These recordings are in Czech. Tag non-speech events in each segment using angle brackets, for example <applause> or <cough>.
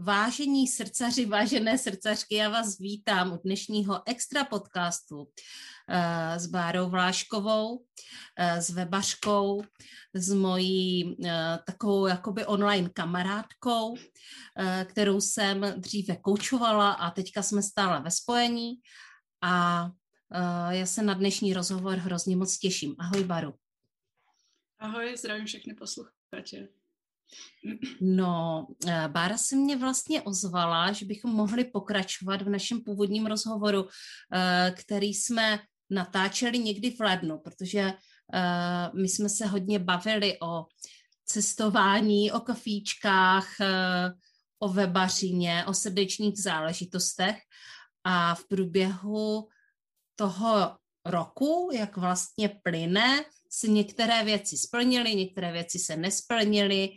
Vážení srdcaři, vážené srdcařky, já vás vítám u dnešního extra podcastu uh, s Bárou Vláškovou, uh, s webařkou, s mojí uh, takovou jakoby online kamarádkou, kterou jsem dříve koučovala a teďka jsme stále ve spojení a já se na dnešní rozhovor hrozně moc těším. Ahoj, Baru. Ahoj, zdravím všechny posluchače. No, eh, Bára se mě vlastně ozvala, že bychom mohli pokračovat v našem původním rozhovoru, eh, který jsme natáčeli někdy v lednu, protože eh, my jsme se hodně bavili o cestování, o kafíčkách, o webařině, o srdečních záležitostech. A v průběhu toho roku, jak vlastně plyne, se některé věci splnily, některé věci se nesplnily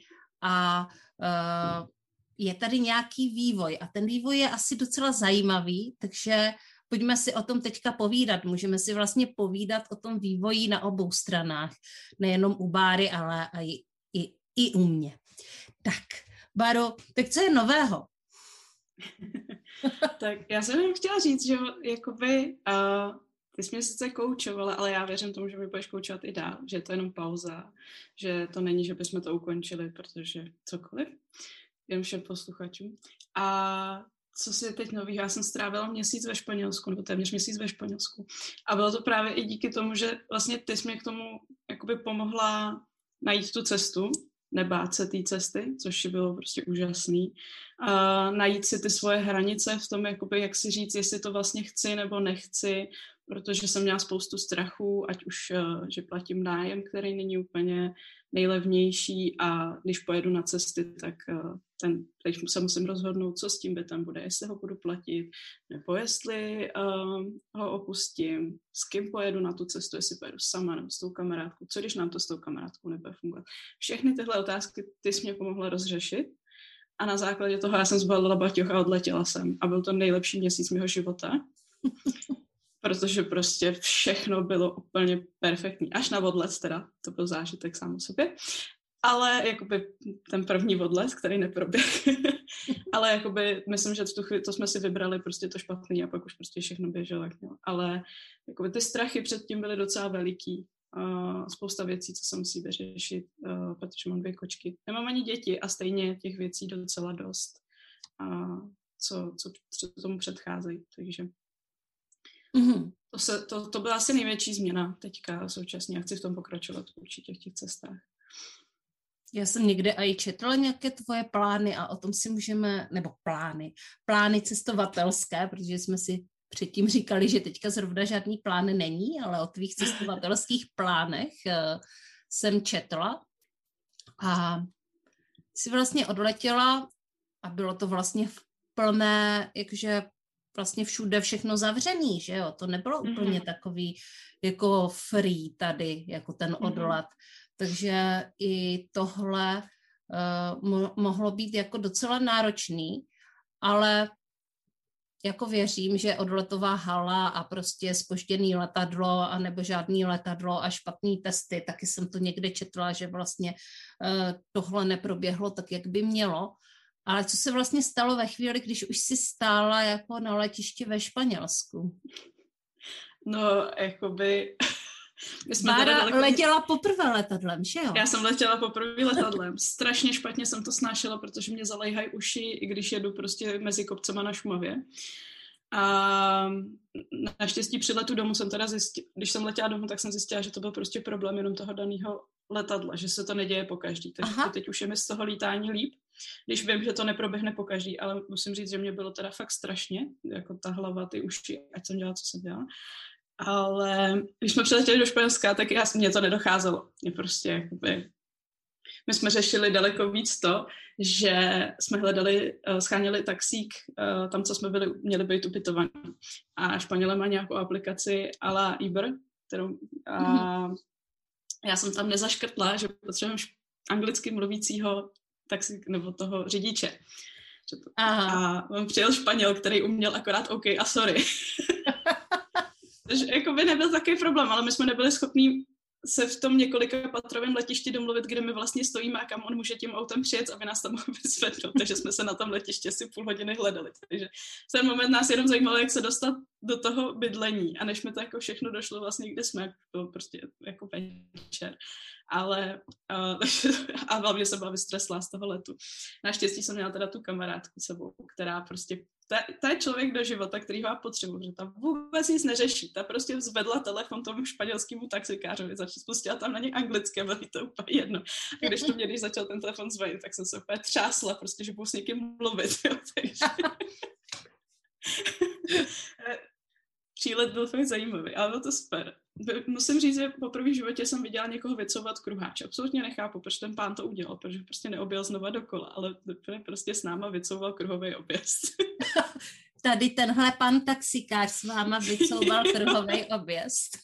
a uh, je tady nějaký vývoj a ten vývoj je asi docela zajímavý, takže pojďme si o tom teďka povídat. Můžeme si vlastně povídat o tom vývoji na obou stranách, nejenom u Báry, ale i, i, i u mě. Tak, Baro, tak co je nového? <laughs> tak já jsem jenom chtěla říct, že jakoby uh, ty jsi mě sice koučovala, ale já věřím tomu, že mi budeš koučovat i dál, že je to jenom pauza, že to není, že bychom to ukončili, protože cokoliv, jen všem posluchačům. A co si je teď nový, já jsem strávila měsíc ve Španělsku, nebo téměř měsíc ve Španělsku. A bylo to právě i díky tomu, že vlastně ty jsi mě k tomu jakoby pomohla najít tu cestu, nebát se té cesty, což bylo prostě úžasný. A najít si ty svoje hranice v tom, jakoby, jak si říct, jestli to vlastně chci nebo nechci, protože jsem měla spoustu strachů, ať už, eh, že platím nájem, který není úplně nejlevnější a když pojedu na cesty, tak eh, ten, teď se musím rozhodnout, co s tím bytem bude, jestli ho budu platit, nebo jestli uh, ho opustím, s kým pojedu na tu cestu, jestli pojedu sama nebo s tou kamarádkou, co když nám to s tou kamarádkou nebude fungovat. Všechny tyhle otázky ty jsi mě pomohla rozřešit a na základě toho já jsem zbalila baťoch a odletěla jsem a byl to nejlepší měsíc mého života. Protože prostě všechno bylo úplně perfektní. Až na odlet teda, to byl zážitek sám o sobě. Ale jakoby ten první odlet, který neproběh. <laughs> ale jakoby myslím, že tu chvíli, to jsme si vybrali prostě to špatný a pak už prostě všechno běželo jak mělo. Ale jakoby ty strachy předtím byly docela veliký. Uh, spousta věcí, co se musí vyřešit, uh, protože mám dvě kočky. Nemám ani děti a stejně těch věcí docela dost, uh, co, co, co tomu předcházejí. Takže Mm-hmm. To, se, to, to byla asi největší změna teďka současně a chci v tom pokračovat určitě v těch cestách. Já jsem někde i četla nějaké tvoje plány a o tom si můžeme, nebo plány, plány cestovatelské, protože jsme si předtím říkali, že teďka zrovna žádný plán není, ale o tvých cestovatelských plánech uh, jsem četla a si vlastně odletěla a bylo to vlastně v plné, jakože vlastně všude všechno zavřený, že jo, to nebylo mm-hmm. úplně takový jako free tady, jako ten mhm. odlet. Mm-hmm. Takže i tohle uh, mo- mohlo být jako docela náročný, ale jako věřím, že odletová hala a prostě spožděný letadlo a nebo žádný letadlo a špatný testy, taky jsem to někde četla, že vlastně uh, tohle neproběhlo tak, jak by mělo. Ale co se vlastně stalo ve chvíli, když už si stála jako na letišti ve Španělsku? No, jakoby... <laughs> My jsme Bára daleko... letěla poprvé letadlem, že jo? Já jsem letěla poprvé letadlem. Strašně špatně jsem to snášela, protože mě zalejhají uši, i když jedu prostě mezi kopcema na Šumavě. A naštěstí při letu domů jsem teda zjistila, když jsem letěla domů, tak jsem zjistila, že to byl prostě problém jenom toho daného letadla, že se to neděje po každý. Takže Aha. teď už je mi z toho lítání líp, když vím, že to neproběhne po každý, ale musím říct, že mě bylo teda fakt strašně, jako ta hlava, ty uši, ať jsem dělala, co jsem dělala. Ale když jsme přiletěli do Španělska, tak já, mě to nedocházelo. Mě prostě jakoby, my jsme řešili daleko víc to, že jsme hledali, uh, scháněli taxík uh, tam, co jsme byli, měli být ubytovaní. A Španěle má nějakou aplikaci a la Uber, kterou a mm-hmm. já jsem tam nezaškrtla, že potřebujeme anglicky mluvícího taxík nebo toho řidiče. Aha. A on přijel Španěl, který uměl akorát OK a sorry. <laughs> Takže jako by nebyl takový problém, ale my jsme nebyli schopní se v tom několika patrovém letišti domluvit, kde my vlastně stojíme a kam on může tím autem přijet, aby nás tam <laughs> mohl vysvětlit. Takže jsme se na tom letišti asi půl hodiny hledali. Takže v ten moment nás jenom zajímalo, jak se dostat do toho bydlení. A než mi to jako všechno došlo vlastně, kde jsme, to prostě jako večer. Ale uh, <laughs> a hlavně jsem byla vystreslá z toho letu. Naštěstí jsem měla teda tu kamarádku sebou, která prostě to, to je člověk do života, který má potřebu, že ta vůbec nic neřeší. Ta prostě zvedla telefon tomu španělskému taxikářovi, začala spustila tam na ně anglické, bylo to úplně jedno. A když to mě, když začal ten telefon zvonit, tak jsem se úplně třásla, prostě, že budu s někým mluvit. Jo, takže... <laughs> Přílet byl fakt zajímavý, ale bylo to super. Musím říct, že poprvé v životě jsem viděla někoho vycouvat kruháč. Absolutně nechápu, proč ten pán to udělal, protože prostě neobjel znova dokola, ale prostě s náma vycouval kruhový objezd. <laughs> Tady tenhle pan taxikář s váma vycouval <laughs> kruhový objezd.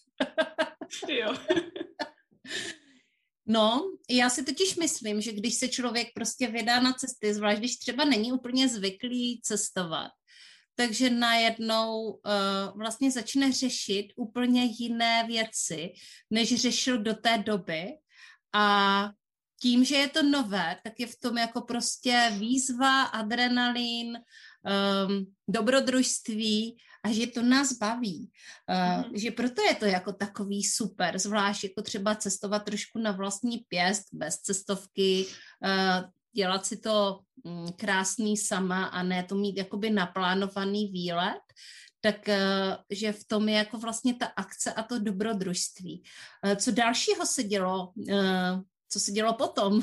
<laughs> jo. No, já si totiž myslím, že když se člověk prostě vydá na cesty, zvlášť když třeba není úplně zvyklý cestovat, takže najednou uh, vlastně začne řešit úplně jiné věci, než řešil do té doby. A tím, že je to nové, tak je v tom jako prostě výzva, adrenalin, um, dobrodružství a že to nás baví. Uh, mm. Že proto je to jako takový super, zvlášť jako třeba cestovat trošku na vlastní pěst, bez cestovky, uh, dělat si to mm, krásný sama a ne to mít jakoby naplánovaný výlet, tak eh, že v tom je jako vlastně ta akce a to dobrodružství. Eh, co dalšího se dělo? Eh, co se dělo potom?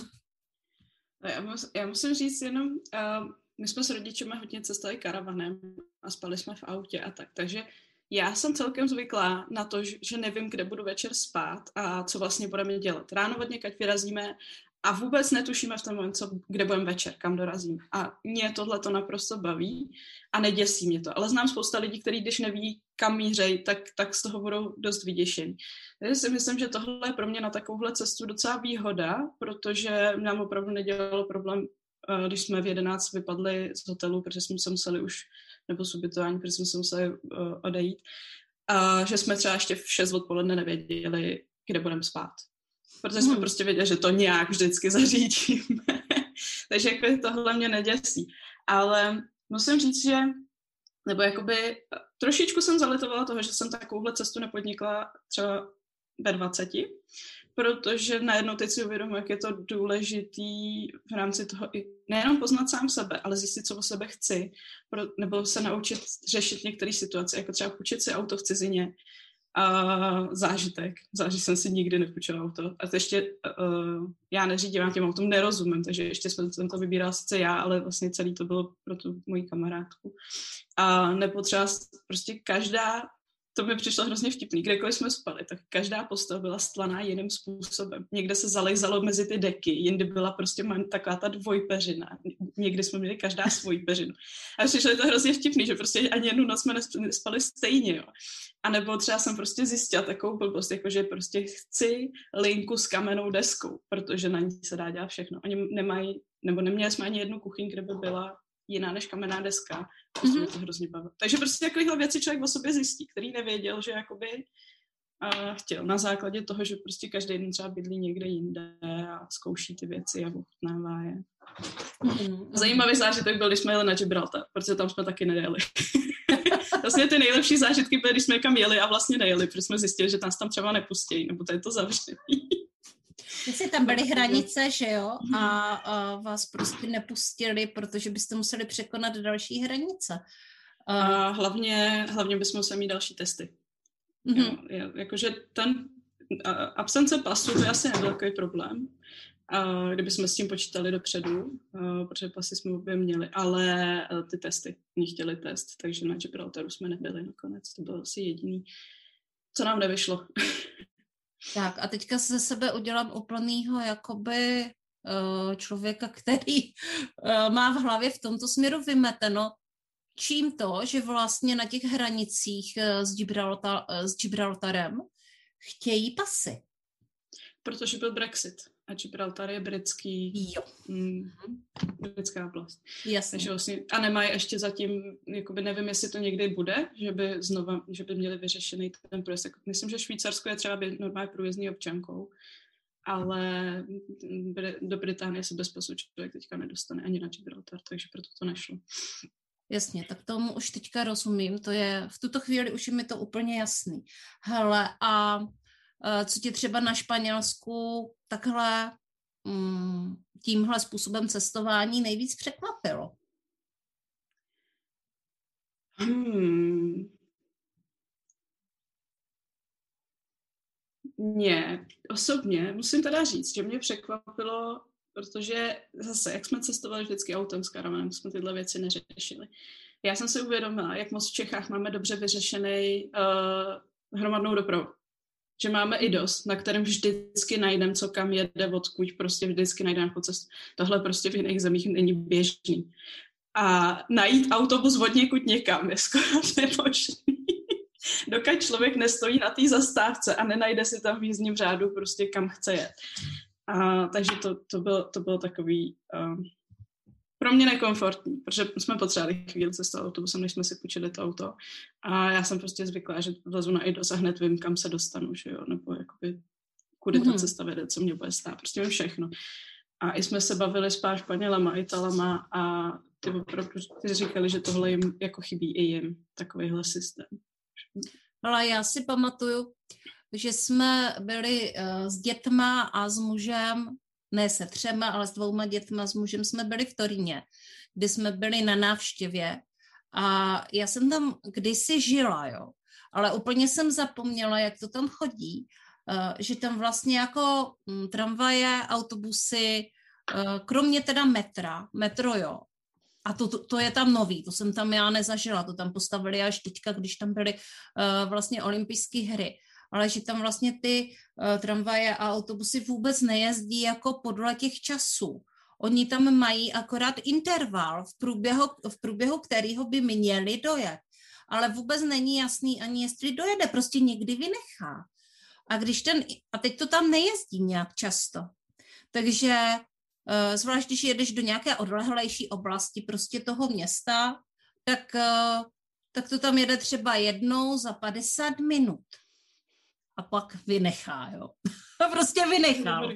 No, já, mus, já musím říct jenom, uh, my jsme s rodičemi hodně cestovali karavanem a spali jsme v autě a tak, takže já jsem celkem zvyklá na to, že nevím, kde budu večer spát a co vlastně budeme dělat. Ráno od někať vyrazíme a vůbec netušíme v tom moment, co, kde budeme večer, kam dorazím. A mě tohle to naprosto baví a neděsí mě to. Ale znám spousta lidí, kteří když neví, kam mířej, tak, tak z toho budou dost vyděšení. Takže si myslím, že tohle je pro mě na takovouhle cestu docela výhoda, protože nám opravdu nedělalo problém, eh, když jsme v 11 vypadli z hotelu, protože jsme se museli už, nebo z ubytování, protože jsme se museli uh, odejít. A že jsme třeba ještě v 6 odpoledne nevěděli, kde budeme spát protože jsme hmm. prostě věděli, že to nějak vždycky <laughs> zařídíme. Takže jako tohle mě neděsí. Ale musím říct, že nebo jakoby trošičku jsem zalitovala toho, že jsem takovouhle cestu nepodnikla třeba ve 20, protože najednou teď si uvědomuji, jak je to důležitý v rámci toho i nejenom poznat sám sebe, ale zjistit, co o sebe chci, pro, nebo se naučit řešit některé situace, jako třeba půjčit si auto v cizině, a zážitek. Zážitek jsem si nikdy nepůjčila auto. A to ještě uh, já neřídím, já těm autům nerozumím, takže ještě jsem to vybírala sice já, ale vlastně celý to bylo pro tu moji kamarádku. A nebo třeba prostě každá to mi přišlo hrozně vtipný. Kdekoliv jsme spali, tak každá postel byla stlaná jiným způsobem. Někde se zalejzalo mezi ty deky, jindy byla prostě taková ta dvojpeřina. Někdy jsme měli každá svoji peřinu. A přišlo to hrozně vtipný, že prostě ani jednu noc jsme nespali stejně. Jo. A nebo třeba jsem prostě zjistila takovou blbost, jako že prostě chci linku s kamenou deskou, protože na ní se dá dělat všechno. Oni nemají, nebo neměli jsme ani jednu kuchyň, kde by byla jiná než kamenná deska. Prostě mm-hmm. to hrozně bavilo. Takže prostě takovéhle věci člověk o sobě zjistí, který nevěděl, že jakoby uh, chtěl na základě toho, že prostě každý den třeba bydlí někde jinde a zkouší ty věci a ochutnává je. Mm-hmm. Zajímavý zážitek byl, když jsme jeli na Gibraltar, protože tam jsme taky nejeli. <laughs> vlastně ty nejlepší zážitky byly, když jsme kam jeli a vlastně nejeli, protože jsme zjistili, že nás tam třeba nepustí, nebo to je to zavřený. Jestli tam byly hranice, že jo, mhm. a, a vás prostě nepustili, protože byste museli překonat další hranice. A, a hlavně, hlavně bychom museli mít další testy. Mm-hmm. Jo, jakože ten a, absence pasu, to asi nebyl takový problém, a, kdyby jsme s tím počítali dopředu, a, protože pasy jsme obě měli, ale a, ty testy, oni chtěli test, takže na Gibraltaru jsme nebyli nakonec, to bylo asi jediný, co nám nevyšlo. <laughs> Tak a teďka ze sebe udělám úplnýho jakoby uh, člověka, který uh, <laughs> má v hlavě v tomto směru vymeteno, čím to, že vlastně na těch hranicích uh, s, Gibraltar, s Gibraltarem chtějí pasy. Protože byl Brexit a Gibraltar je britský, jo. Mm, britská oblast. Jasně. Takže vlastně, a nemají ještě zatím, jakoby nevím, jestli to někdy bude, že by znova, že by měli vyřešený ten průjezd. Jako, myslím, že Švýcarsko je třeba normálně průjezdní občankou, ale do Británie se bez pasu člověk teďka nedostane ani na Gibraltar, takže proto to nešlo. Jasně, tak tomu už teďka rozumím, to je, v tuto chvíli už je mi to úplně jasný. Hele, a co tě třeba na Španělsku takhle mm, tímhle způsobem cestování nejvíc překvapilo? Hmm. Mě osobně musím teda říct, že mě překvapilo, protože zase, jak jsme cestovali vždycky autem s karavanem, jsme tyhle věci neřešili. Já jsem si uvědomila, jak moc v Čechách máme dobře vyřešený uh, hromadnou dopravu že máme i dost, na kterém vždycky najdeme, co kam jede, odkud prostě vždycky najdeme jako cestu. Tohle prostě v jiných zemích není běžný. A najít autobus od někud někam je skoro <laughs> nemožný. Dokud člověk nestojí na té zastávce a nenajde si tam v jízdním řádu prostě kam chce jet. A, takže to, to, bylo, to bylo takový um, pro mě nekomfortní, protože jsme potřebovali chvíli cestovat autobusem, než jsme si půjčili to auto. A já jsem prostě zvyklá, že vlezu na IDOS a hned vím, kam se dostanu, že jo, nebo jakoby kudy ta mhm. cesta vede, co mě bude stát, prostě vím všechno. A i jsme se bavili s pár Španělama, Italama a ty opravdu ty říkali, že tohle jim jako chybí i jim, takovýhle systém. Ale já si pamatuju, že jsme byli uh, s dětma a s mužem ne se třema, ale s dvouma dětma, s mužem jsme byli v Toríně, kdy jsme byli na návštěvě. A já jsem tam kdysi žila, jo, ale úplně jsem zapomněla, jak to tam chodí, uh, že tam vlastně jako um, tramvaje, autobusy, uh, kromě teda metra, metro jo, a to, to, to je tam nový, to jsem tam já nezažila, to tam postavili až teďka, když tam byly uh, vlastně olympijské hry ale že tam vlastně ty uh, tramvaje a autobusy vůbec nejezdí jako podle těch časů. Oni tam mají akorát interval, v průběhu, v průběhu kterého by měli dojet. Ale vůbec není jasný ani jestli dojede, prostě někdy vynechá. A když ten, a teď to tam nejezdí nějak často. Takže uh, zvlášť, když jedeš do nějaké odlehlejší oblasti prostě toho města, tak, uh, tak to tam jede třeba jednou za 50 minut a pak vynechá, jo. A <laughs> prostě vynechal.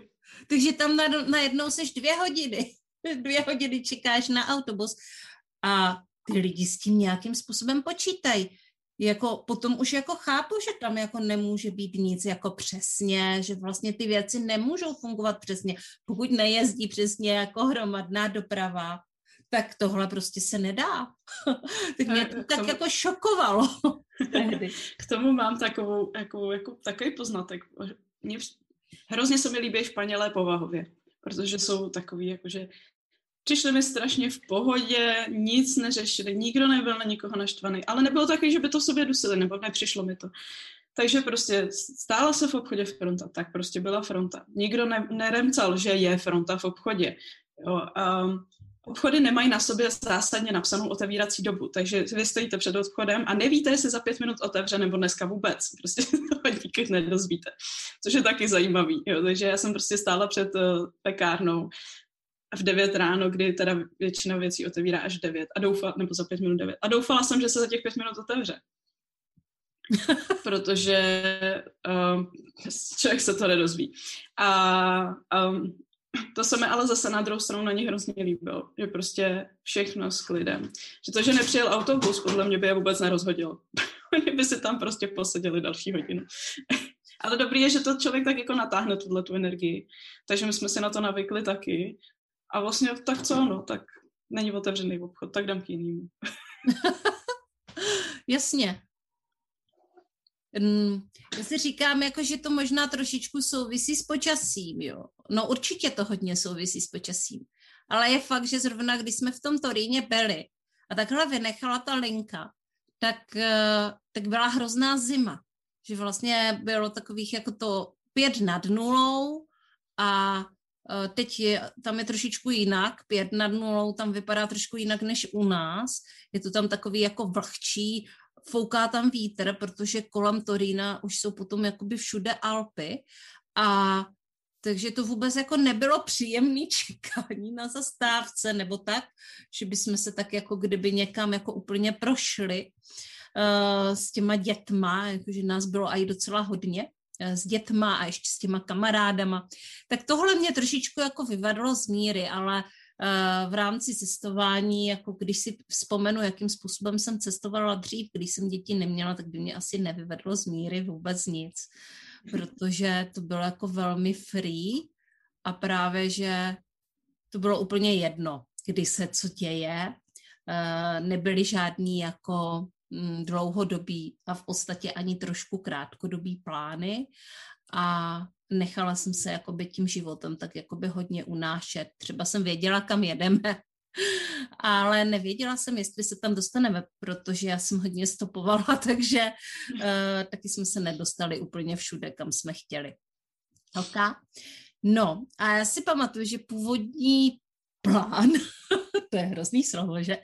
Takže tam najednou seš dvě hodiny. <laughs> Dvě hodiny čekáš na autobus a ty lidi s tím nějakým způsobem počítají. Jako potom už jako chápu, že tam jako nemůže být nic jako přesně, že vlastně ty věci nemůžou fungovat přesně, pokud nejezdí přesně jako hromadná doprava, tak tohle prostě se nedá. <laughs> tak mě to tak tomu, jako šokovalo. <laughs> k tomu mám takovou, jako, jako, takový poznatek. Mě, hrozně se mi líbí Španělé povahově, protože jsou takový, jakože přišli mi strašně v pohodě, nic neřešili, nikdo nebyl na nikoho naštvaný, ale nebylo taky, že by to v sobě dusili, nebo nepřišlo mi to. Takže prostě stála se v obchodě fronta, tak prostě byla fronta. Nikdo ne, neremcal, že je fronta v obchodě. Jo, um, obchody nemají na sobě zásadně napsanou otevírací dobu, takže vy stojíte před obchodem a nevíte, jestli za pět minut otevře nebo dneska vůbec. Prostě <laughs> to díky nedozvíte, což je taky zajímavý. Jo. Takže já jsem prostě stála před uh, pekárnou v 9 ráno, kdy teda většina věcí otevírá až 9 a doufala, nebo za pět minut 9. A doufala jsem, že se za těch pět minut otevře. <laughs> protože um, člověk se to nedozví. A um, to se mi ale zase na druhou stranu na ní hrozně líbilo, že prostě všechno s klidem. Že to, že nepřijel autobus, podle mě by je vůbec nerozhodilo. <laughs> Oni by si tam prostě poseděli další hodinu. <laughs> ale dobrý je, že to člověk tak jako natáhne tuhle tu energii. Takže my jsme si na to navykli taky. A vlastně tak co, no, tak není otevřený obchod, tak dám k jinému. <laughs> Jasně. Já si říkám, jako, že to možná trošičku souvisí s počasím, jo. No určitě to hodně souvisí s počasím. Ale je fakt, že zrovna když jsme v tom Toríně byli a takhle vynechala ta linka, tak, eh, tak byla hrozná zima. Že vlastně bylo takových jako to pět nad nulou a Eh, teď je, tam je trošičku jinak, pět nad nulou tam vypadá trošku jinak než u nás. Je to tam takový jako vlhčí, fouká tam vítr, protože kolem Torína už jsou potom jakoby všude Alpy a takže to vůbec jako nebylo příjemné <laughs> čekání na zastávce nebo tak, že bychom se tak jako kdyby někam jako úplně prošli uh, s těma dětma, jakože nás bylo i docela hodně uh, s dětma a ještě s těma kamarádama. Tak tohle mě trošičku jako vyvedlo z míry, ale v rámci cestování, jako když si vzpomenu, jakým způsobem jsem cestovala dřív, když jsem děti neměla, tak by mě asi nevyvedlo z míry vůbec nic. Protože to bylo jako velmi free a právě, že to bylo úplně jedno, kdy se co děje. Eh, nebyly žádný jako mm, dlouhodobý a v podstatě ani trošku krátkodobý plány a nechala jsem se jakoby tím životem tak jakoby hodně unášet. Třeba jsem věděla, kam jedeme, <laughs> ale nevěděla jsem, jestli se tam dostaneme, protože já jsem hodně stopovala, <laughs> takže uh, taky jsme se nedostali úplně všude, kam jsme chtěli. Ok. No a já si pamatuju, že původní plán, <laughs> to je hrozný slovo, že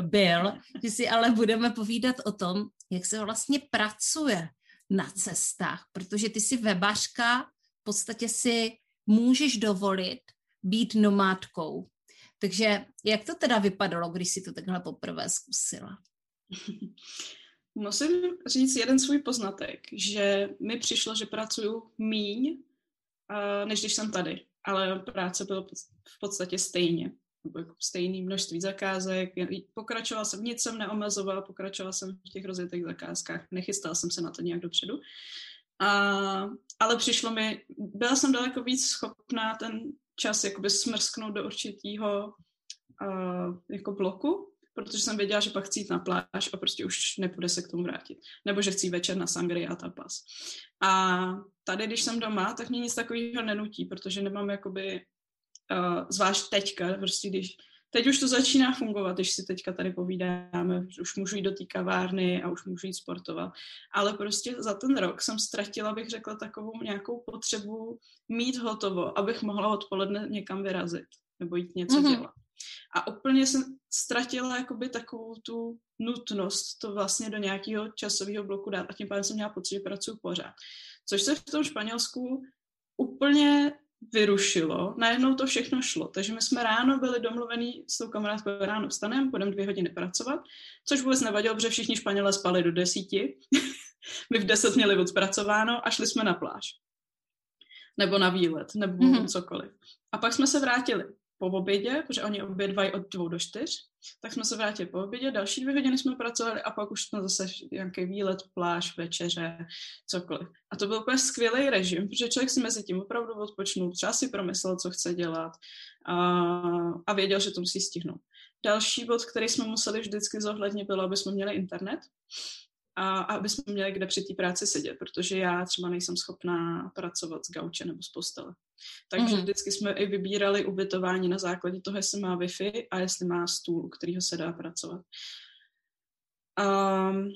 byl, že si ale budeme povídat o tom, jak se vlastně pracuje na cestách, protože ty si webařka, v podstatě si můžeš dovolit být nomádkou. Takže jak to teda vypadalo, když si to takhle poprvé zkusila? <laughs> Musím říct jeden svůj poznatek, že mi přišlo, že pracuju míň, než když jsem tady. Ale práce bylo v podstatě stejně. Jako stejný množství zakázek. Pokračovala jsem, nic jsem neomezovala, pokračovala jsem v těch rozjetých zakázkách. Nechystala jsem se na to nějak dopředu. A, ale přišlo mi, byla jsem daleko víc schopná ten čas jakoby smrsknout do určitého uh, jako bloku, protože jsem věděla, že pak chci jít na pláž a prostě už nepůjde se k tomu vrátit. Nebo že chci večer na sangry a tapas. A tady, když jsem doma, tak mě nic takového nenutí, protože nemám jakoby, uh, zvlášť teďka, prostě když Teď už to začíná fungovat, když si teďka tady povídáme, už můžu jít do té kavárny a už můžu jít sportovat. Ale prostě za ten rok jsem ztratila, bych řekla, takovou nějakou potřebu mít hotovo, abych mohla odpoledne někam vyrazit nebo jít něco mm-hmm. dělat. A úplně jsem ztratila jakoby takovou tu nutnost to vlastně do nějakého časového bloku dát a tím pádem jsem měla pocit, že pracuji pořád. Což se v tom Španělsku úplně vyrušilo, najednou to všechno šlo. Takže my jsme ráno byli domluvení s tou kamarádkou, ráno vstanem, budeme dvě hodiny pracovat, což vůbec nevadilo, protože všichni Španělé spali do desíti. <laughs> my v deset měli odpracováno a šli jsme na pláž. Nebo na výlet, nebo mm-hmm. cokoliv. A pak jsme se vrátili po obědě, protože oni obědvají od dvou do čtyř, tak jsme se vrátili po obědě, další dvě hodiny jsme pracovali a pak už jsme zase nějaký výlet, pláž, večeře, cokoliv. A to byl úplně skvělý režim, protože člověk si mezi tím opravdu odpočnul, třeba si promyslel, co chce dělat a, a věděl, že to musí stihnout. Další bod, který jsme museli vždycky zohlednit, bylo, aby jsme měli internet a, aby jsme měli kde při té práci sedět, protože já třeba nejsem schopná pracovat z gauče nebo z postele. Takže mm. vždycky jsme i vybírali ubytování na základě toho, jestli má Wi-Fi a jestli má stůl, u kterého se dá pracovat. Um,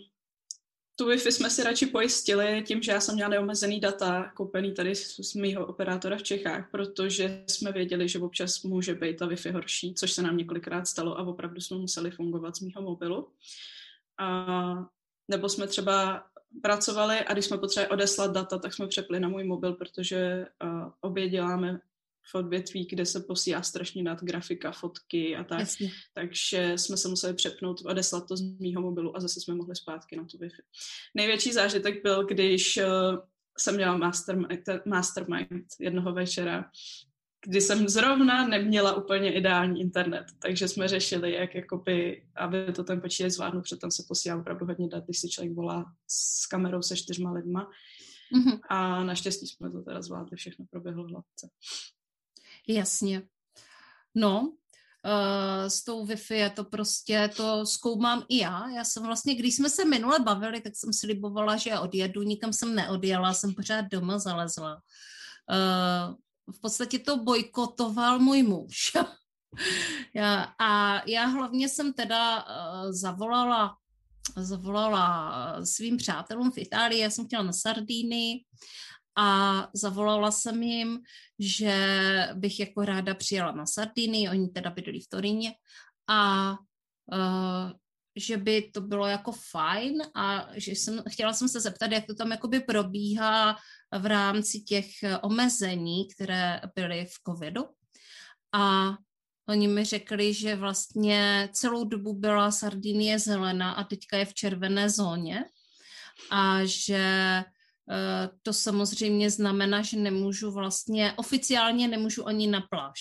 tu Wi-Fi jsme si radši pojistili tím, že já jsem měla neomezený data koupený tady z, z mýho operátora v Čechách, protože jsme věděli, že občas může být ta Wi-Fi horší, což se nám několikrát stalo a opravdu jsme museli fungovat z mýho mobilu. A, nebo jsme třeba pracovali a když jsme potřebovali odeslat data, tak jsme přepli na můj mobil, protože uh, obě děláme v odvětví, kde se posílá strašně dát grafika, fotky a tak. Jasně. Takže jsme se museli přepnout, odeslat to z mýho mobilu a zase jsme mohli zpátky na tu Wi-Fi. Největší zážitek byl, když uh, jsem měla mastermind, mastermind jednoho večera, kdy jsem zrovna neměla úplně ideální internet, takže jsme řešili, jak jakoby, aby to ten počítač zvládnul, protože tam se posílá opravdu hodně dat, když si člověk volá s kamerou se čtyřma lidma. Mm-hmm. A naštěstí jsme to teda zvládli, všechno proběhlo hladce. Jasně. No, uh, s tou Wi-Fi je to prostě, to zkoumám i já. Já jsem vlastně, když jsme se minule bavili, tak jsem slibovala, že odjedu, nikam jsem neodjela, jsem pořád doma zalezla. Uh, v podstatě to bojkotoval můj muž. <laughs> já, a já hlavně jsem teda uh, zavolala zavolala svým přátelům v Itálii, já jsem chtěla na Sardíny a zavolala jsem jim, že bych jako ráda přijela na Sardiny, oni teda bydlí v Toríně a uh, že by to bylo jako fajn a že jsem, chtěla jsem se zeptat, jak to tam jakoby probíhá v rámci těch omezení, které byly v covidu. A oni mi řekli, že vlastně celou dobu byla Sardinie zelená a teďka je v červené zóně a že eh, to samozřejmě znamená, že nemůžu vlastně, oficiálně nemůžu ani na pláž.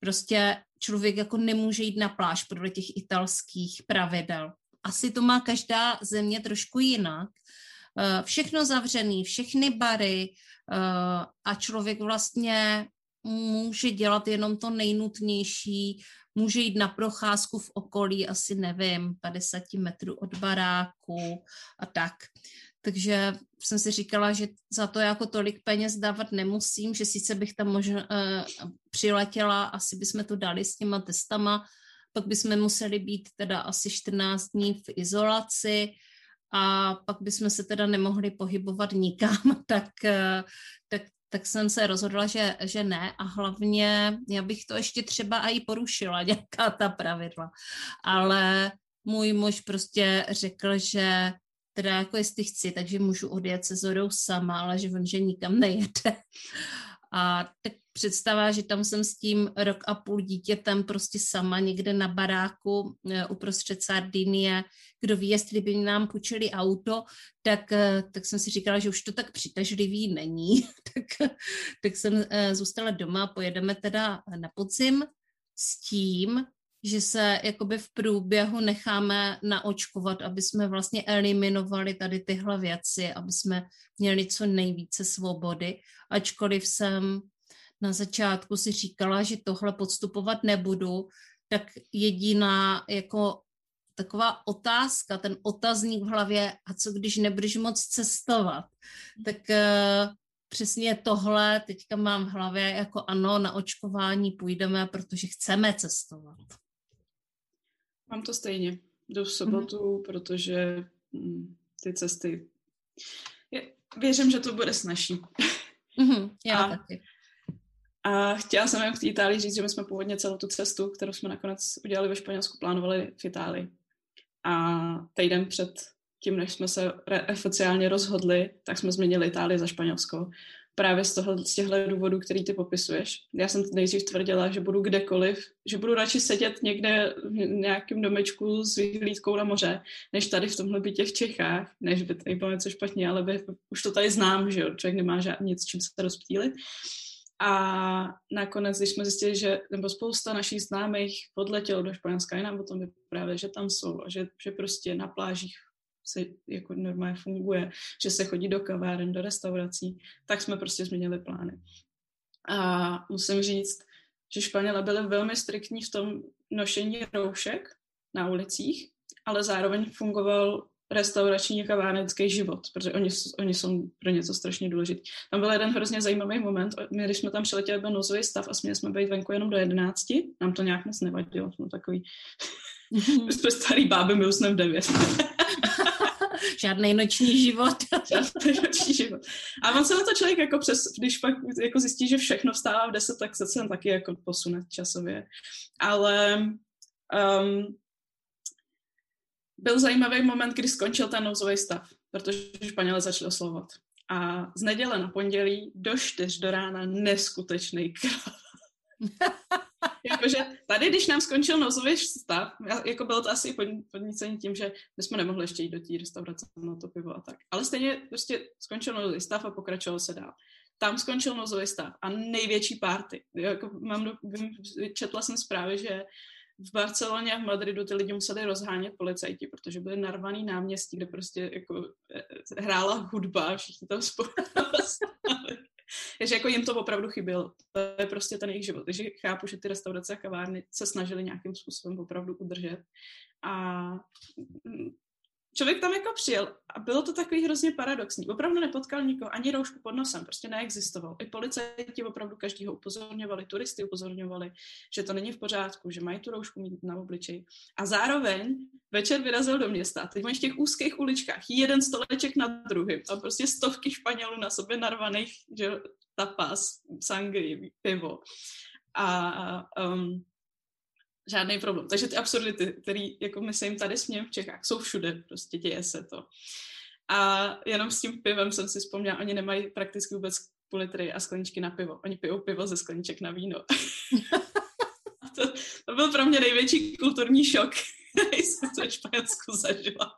Prostě člověk jako nemůže jít na pláž podle těch italských pravidel. Asi to má každá země trošku jinak. Eh, všechno zavřený, všechny bary eh, a člověk vlastně může dělat jenom to nejnutnější, může jít na procházku v okolí, asi nevím, 50 metrů od baráku a tak. Takže jsem si říkala, že za to jako tolik peněz dávat nemusím, že sice bych tam možná uh, přiletěla, asi bychom to dali s těma testama, pak bychom museli být teda asi 14 dní v izolaci a pak bychom se teda nemohli pohybovat nikam, <laughs> tak, uh, tak tak jsem se rozhodla, že, že ne a hlavně já bych to ještě třeba i porušila, <laughs> nějaká ta pravidla. Ale můj muž prostě řekl, že teda jako jestli chci, takže můžu odjet se Zorou sama, ale že on, že nikam nejede. A tak představa, že tam jsem s tím rok a půl dítětem prostě sama někde na baráku e, uprostřed Sardinie, kdo ví, jestli by nám půjčili auto, tak, e, tak jsem si říkala, že už to tak přitažlivý není. <laughs> tak, tak jsem e, zůstala doma, pojedeme teda na podzim s tím, že se jakoby v průběhu necháme naočkovat, aby jsme vlastně eliminovali tady tyhle věci, aby jsme měli co nejvíce svobody, ačkoliv jsem na začátku si říkala, že tohle podstupovat nebudu, tak jediná jako taková otázka, ten otazník v hlavě, a co když nebudeš moc cestovat, tak uh, přesně tohle teďka mám v hlavě jako ano, na očkování půjdeme, protože chceme cestovat. Mám to stejně. Jdu v sobotu, mm-hmm. protože mm, ty cesty... Je, věřím, že to bude snažší. Mm-hmm, já a, taky. A chtěla jsem jen v té Itálii říct, že my jsme původně celou tu cestu, kterou jsme nakonec udělali ve Španělsku, plánovali v Itálii. A týden před tím, než jsme se oficiálně rozhodli, tak jsme změnili Itálii za Španělsko právě z, toho, z těchto důvodů, který ty popisuješ. Já jsem nejdřív tvrdila, že budu kdekoliv, že budu radši sedět někde v nějakém domečku s vyhlídkou na moře, než tady v tomhle bytě v Čechách, než by tady bylo něco špatně, ale by, už to tady znám, že jo, člověk nemá žádný nic, čím se rozptýlit. A nakonec, když jsme zjistili, že nebo spousta našich známých podletělo do Španělska, i o tom vyprávěli, že tam jsou a že, že prostě na plážích se jako normálně funguje, že se chodí do kaváren, do restaurací, tak jsme prostě změnili plány. A musím říct, že Španělé byli velmi striktní v tom nošení roušek na ulicích, ale zároveň fungoval restaurační kavárnický život, protože oni, oni jsou pro něco strašně důležitý. Tam byl jeden hrozně zajímavý moment, my, když jsme tam přiletěli, byl nouzový stav a směli jsme být venku jenom do jedenácti, nám to nějak moc nevadilo, jsme takový, <laughs> jsme starý báby, my usneme v devět. Žádný noční život. <laughs> Žádný noční život. A on se na to člověk jako přes, když pak jako zjistí, že všechno vstává v 10, tak se sem taky jako posune časově. Ale um, byl zajímavý moment, kdy skončil ten nouzový stav, protože Španělé začali oslovovat. A z neděle na pondělí do čtyř do rána neskutečný král. <laughs> Jakože tady, když nám skončil nouzový stav, jako bylo to asi podnícení tím, že my jsme nemohli ještě jít do té restaurace na to pivo a tak. Ale stejně prostě skončil nouzový stav a pokračovalo se dál. Tam skončil nouzový stav a největší party. Jako mám, četla jsem zprávy, že v Barceloně a v Madridu ty lidi museli rozhánět policajti, protože byly narvaný náměstí, kde prostě jako eh, hrála hudba a všichni tam spolu <laughs> <laughs> Takže jako jim to opravdu chybělo. To je prostě ten jejich život. Takže chápu, že ty restaurace a kavárny se snažili nějakým způsobem opravdu udržet. A člověk tam jako přijel a bylo to takový hrozně paradoxní. Opravdu nepotkal nikoho, ani roušku pod nosem, prostě neexistoval. I policajti opravdu každýho upozorňovali, turisty upozorňovali, že to není v pořádku, že mají tu roušku mít na obličeji. A zároveň večer vyrazil do města. Teď máš v těch úzkých uličkách jeden stoleček na druhým a prostě stovky Španělů na sobě narvaných, že tapas, sangry, pivo. A um, žádný problém. Takže ty absurdity, které jako my se jim tady smějeme v Čechách, jsou všude, prostě děje se to. A jenom s tím pivem jsem si vzpomněla, oni nemají prakticky vůbec půl a skleničky na pivo. Oni pijou pivo ze skleniček na víno. <laughs> to, to byl pro mě největší kulturní šok, <laughs> který jsem ve Španělsku zažila.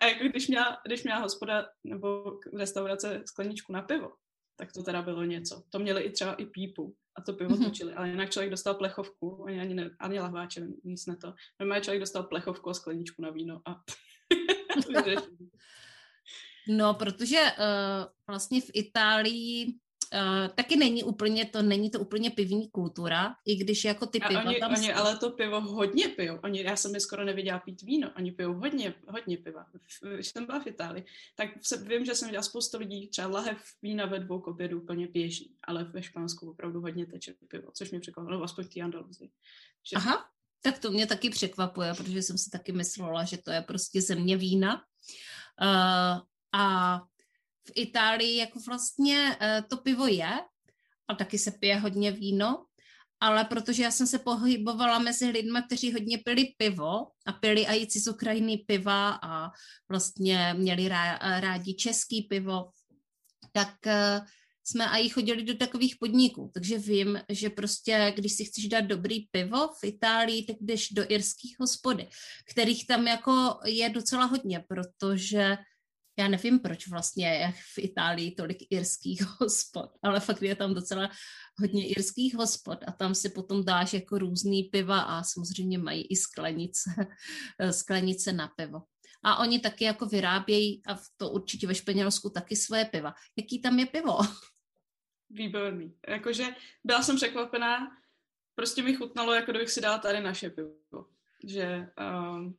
A jako když měla, když měla hospoda nebo restaurace skleničku na pivo, tak to teda bylo něco. To měli i třeba i pípu a to pivo mm-hmm. točili, ale jinak člověk dostal plechovku, ani, ani, ne, ani lahváče, nic ne to. Normálně člověk dostal plechovku a skleničku na víno a <laughs> No, protože uh, vlastně v Itálii Uh, taky není úplně to, není to úplně pivní kultura, i když jako ty piva oni, tam oni, ale to pivo hodně pijou. Oni, já jsem je skoro neviděla pít víno. Oni pijou hodně, hodně piva. Když jsem byla v Itálii, tak se, vím, že jsem viděla spoustu lidí, třeba lahev vína ve dvou obědů úplně běžný, ale ve Španělsku opravdu hodně teče pivo, což mě překvapilo, no aspoň v té Andaluzii. Že... Aha, tak to mě taky překvapuje, protože jsem si taky myslela, že to je prostě země vína. Uh, a v Itálii jako vlastně uh, to pivo je a taky se pije hodně víno, ale protože já jsem se pohybovala mezi lidmi, kteří hodně pili pivo a pili i z Ukrajiny piva a vlastně měli rádi český pivo, tak uh, jsme i chodili do takových podniků, takže vím, že prostě, když si chceš dát dobrý pivo v Itálii, tak jdeš do irských hospody, kterých tam jako je docela hodně, protože já nevím, proč vlastně je v Itálii tolik irských <laughs> hospod, ale fakt je tam docela hodně irských hospod a tam si potom dáš jako různý piva a samozřejmě mají i sklenice, <laughs> sklenice na pivo. A oni taky jako vyrábějí, a to určitě ve Španělsku taky svoje piva. Jaký tam je pivo? <laughs> Výborný. Jakože byla jsem překvapená, prostě mi chutnalo, jako kdybych si dala tady naše pivo. Že um,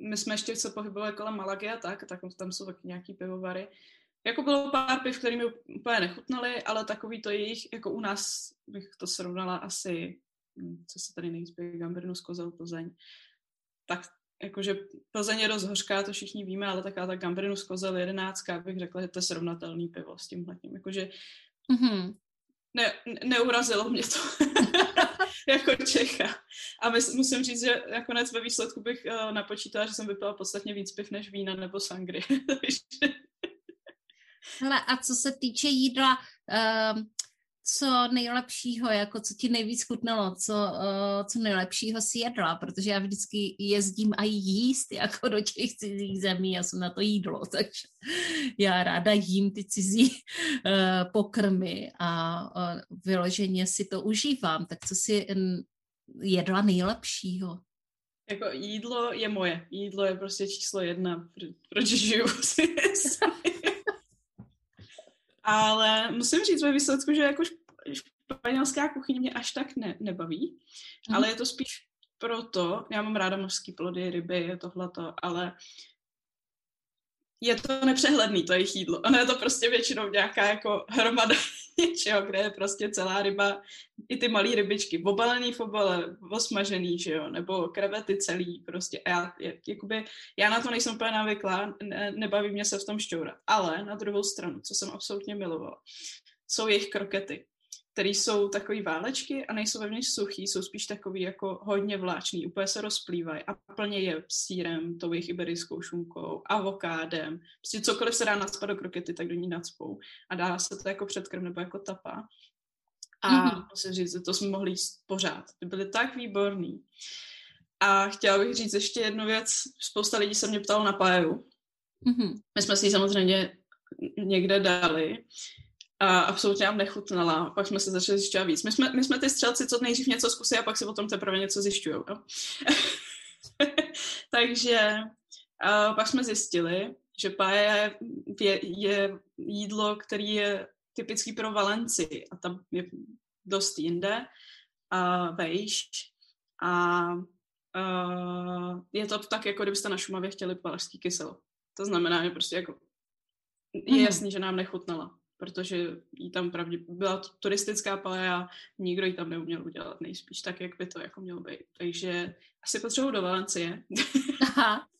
my jsme ještě se pohybovali kolem Malagy a tak, tak tam jsou taky nějaký pivovary. Jako bylo pár piv, které mi úplně nechutnaly, ale takový to jejich, jako u nás bych to srovnala asi, hm, co se tady nejvíc pije, Gambrinus, Kozel, Plzeň. Tak jakože Plzeň je dost hořká, to všichni víme, ale taková ta Gambrinus, Kozel, jedenáctka, bych řekla, že to je srovnatelný pivo s tímhletím. Jakože Mm-hmm. Ne, neurazilo mě to <laughs> <laughs> jako Čecha. A musím říct, že nakonec ve výsledku bych uh, napočítala, že jsem vypila podstatně víc piv než vína nebo sangry. <laughs> Hele, a co se týče jídla, uh, co nejlepšího, jako co ti nejvíc chutnalo, co, uh, co nejlepšího si jedla, protože já vždycky jezdím a jíst jako do těch cizích zemí, já jsem na to jídlo, <laughs> takže já ráda jím ty cizí uh, pokrmy a uh, vyloženě si to užívám. Tak co si jedla nejlepšího? Jako jídlo je moje. Jídlo je prostě číslo jedna, proč žiju si <laughs> ale musím říct ve výsledku, že jako španělská kuchyně mě až tak ne, nebaví, mm. ale je to spíš proto, já mám ráda mořský plody, ryby, tohleto, ale je to nepřehledný, to jejich jídlo. Ono je to prostě většinou nějaká jako hromada <laughs> něčeho, kde je prostě celá ryba, i ty malé rybičky, obalený v obale, osmažený, že jo, nebo krevety celý, prostě. A já, jakoby, já na to nejsem úplně navyklá, ne, nebaví mě se v tom šťourat. Ale na druhou stranu, co jsem absolutně milovala, jsou jejich krokety který jsou takový válečky a nejsou vevnitř suchý, jsou spíš takový jako hodně vláčný, úplně se rozplývají a plně je sírem, tou jejich iberijskou šunkou, avokádem, prostě cokoliv se dá nadspat do krokety, tak do ní nadspou a dá se to jako předkrm nebo jako tapa. A mm-hmm. musím říct, že to jsme mohli jíst pořád. Ty byly tak výborný. A chtěla bych říct ještě jednu věc. Spousta lidí se mě ptalo na páju. Mm-hmm. My jsme si ji samozřejmě někde dali a absolutně nám nechutnala. Pak jsme se začali zjišťovat víc. My jsme, my jsme ty střelci, co nejdřív něco zkusí a pak si potom teprve něco zjišťují. No? <laughs> Takže a pak jsme zjistili, že páje je, je jídlo, které je typický pro Valenci a tam je dost jinde a vejš. A uh, je to tak, jako kdybyste na Šumavě chtěli palašský kyselo. To znamená, že prostě jako je mhm. jasný, že nám nechutnala, protože jí tam pravdě byla turistická paléa, nikdo ji tam neuměl udělat nejspíš tak, jak by to jako mělo být. Takže asi potřebuji do Valencie. Aha. <laughs>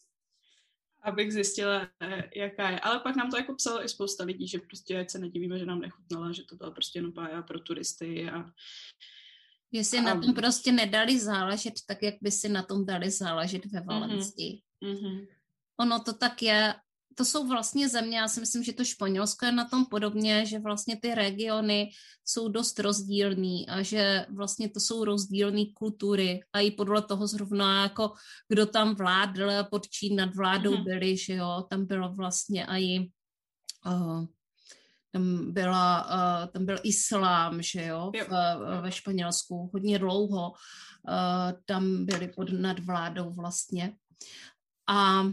abych zjistila, eh, jaká je. Ale pak nám to jako psalo i spousta lidí, že prostě ať se nedivíme, že nám nechutnala, že to byla prostě jenom pája pro turisty a Jestli a... na tom prostě nedali záležet tak, jak by si na tom dali záležet ve mhm. Valencii. Mm-hmm. Ono to tak je, to jsou vlastně země, já si myslím, že to Španělsko je na tom podobně, že vlastně ty regiony jsou dost rozdílný a že vlastně to jsou rozdílné kultury a i podle toho zrovna jako kdo tam vládl, pod čí nad vládou mm-hmm. byli, že jo, tam bylo vlastně i uh, tam, byla, uh, tam byl islám, že jo. V, ve Španělsku hodně dlouho, uh, tam byli pod nadvládou vlastně. A Uh,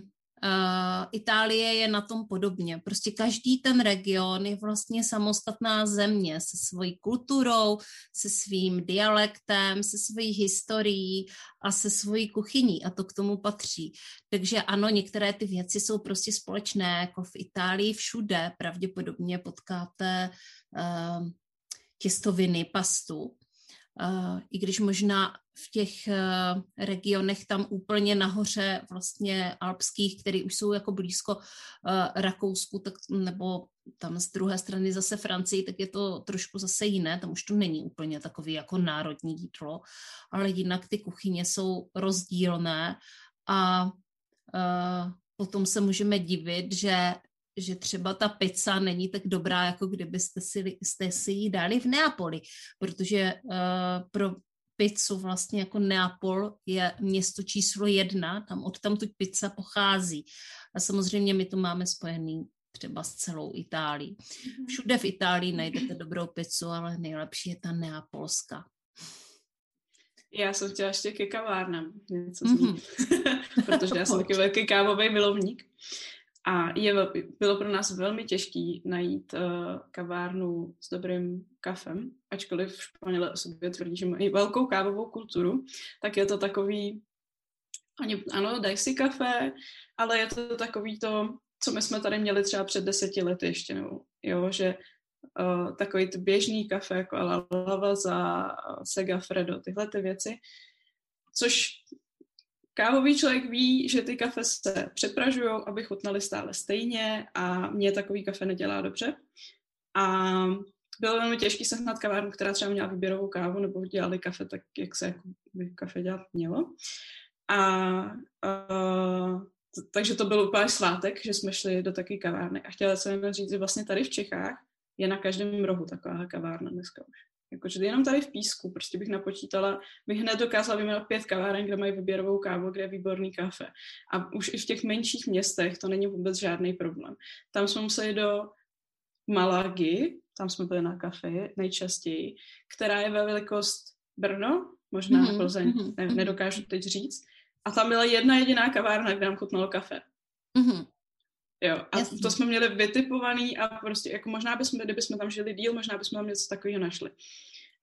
Itálie je na tom podobně. Prostě každý ten region je vlastně samostatná země se svojí kulturou, se svým dialektem, se svojí historií a se svojí kuchyní a to k tomu patří. Takže ano, některé ty věci jsou prostě společné, jako v Itálii všude pravděpodobně potkáte uh, těstoviny, pastu, Uh, I když možná v těch uh, regionech tam úplně nahoře vlastně alpských, které už jsou jako blízko uh, Rakousku, tak, nebo tam z druhé strany zase Francii, tak je to trošku zase jiné, tam už to není úplně takový jako národní jídlo, ale jinak ty kuchyně jsou rozdílné a uh, potom se můžeme divit, že že třeba ta pizza není tak dobrá, jako kdybyste si, jste si ji dali v Neapoli, protože uh, pro pizzu vlastně jako Neapol je město číslo jedna, tam od tam tu pizza pochází. A samozřejmě my to máme spojený třeba s celou Itálií. Mhm. Všude v Itálii najdete dobrou pizzu, ale nejlepší je ta neapolská. Já jsem chtěla ještě ke kavárnám něco mm-hmm. <laughs> protože já jsem <laughs> taky velký kávový milovník. A je, bylo pro nás velmi těžké najít uh, kavárnu s dobrým kafem, ačkoliv Španělé o sobě tvrdí, že mají velkou kávovou kulturu, tak je to takový, ani, ano, dají si kafe, ale je to takový to, co my jsme tady měli třeba před deseti lety ještě, nebo, jo, že uh, takový ty běžný kafe, jako La Lavaza, Segafredo, tyhle ty věci, což Kávový člověk ví, že ty kafe se přepražují, aby chutnaly stále stejně a mě takový kafe nedělá dobře. A bylo velmi těžké sehnat kavárnu, která třeba měla výběrovou kávu nebo dělali kafe tak, jak se jako by kafe dělat mělo. A uh, takže to byl úplně svátek, že jsme šli do takové kavárny. A chtěla jsem říct, že vlastně tady v Čechách je na každém rohu taková kavárna dneska už. Jakože jenom tady v písku, prostě bych napočítala, bych hned dokázala vyjmenovat pět kaváren, kde mají vyběrovou kávu, kde je výborný kafe. A už i v těch menších městech to není vůbec žádný problém. Tam jsme museli do Malagy, tam jsme byli na kafe nejčastěji, která je ve velikost Brno, možná mm-hmm. Plzeň, mm-hmm. ne, mhm. nedokážu teď říct. A tam byla jedna jediná kavárna, kde nám chutnalo kafe. Mm-hmm. Jo, a Jasně. to jsme měli vytipovaný a prostě jako možná bychom, kdybychom tam žili díl, možná bychom tam něco takového našli.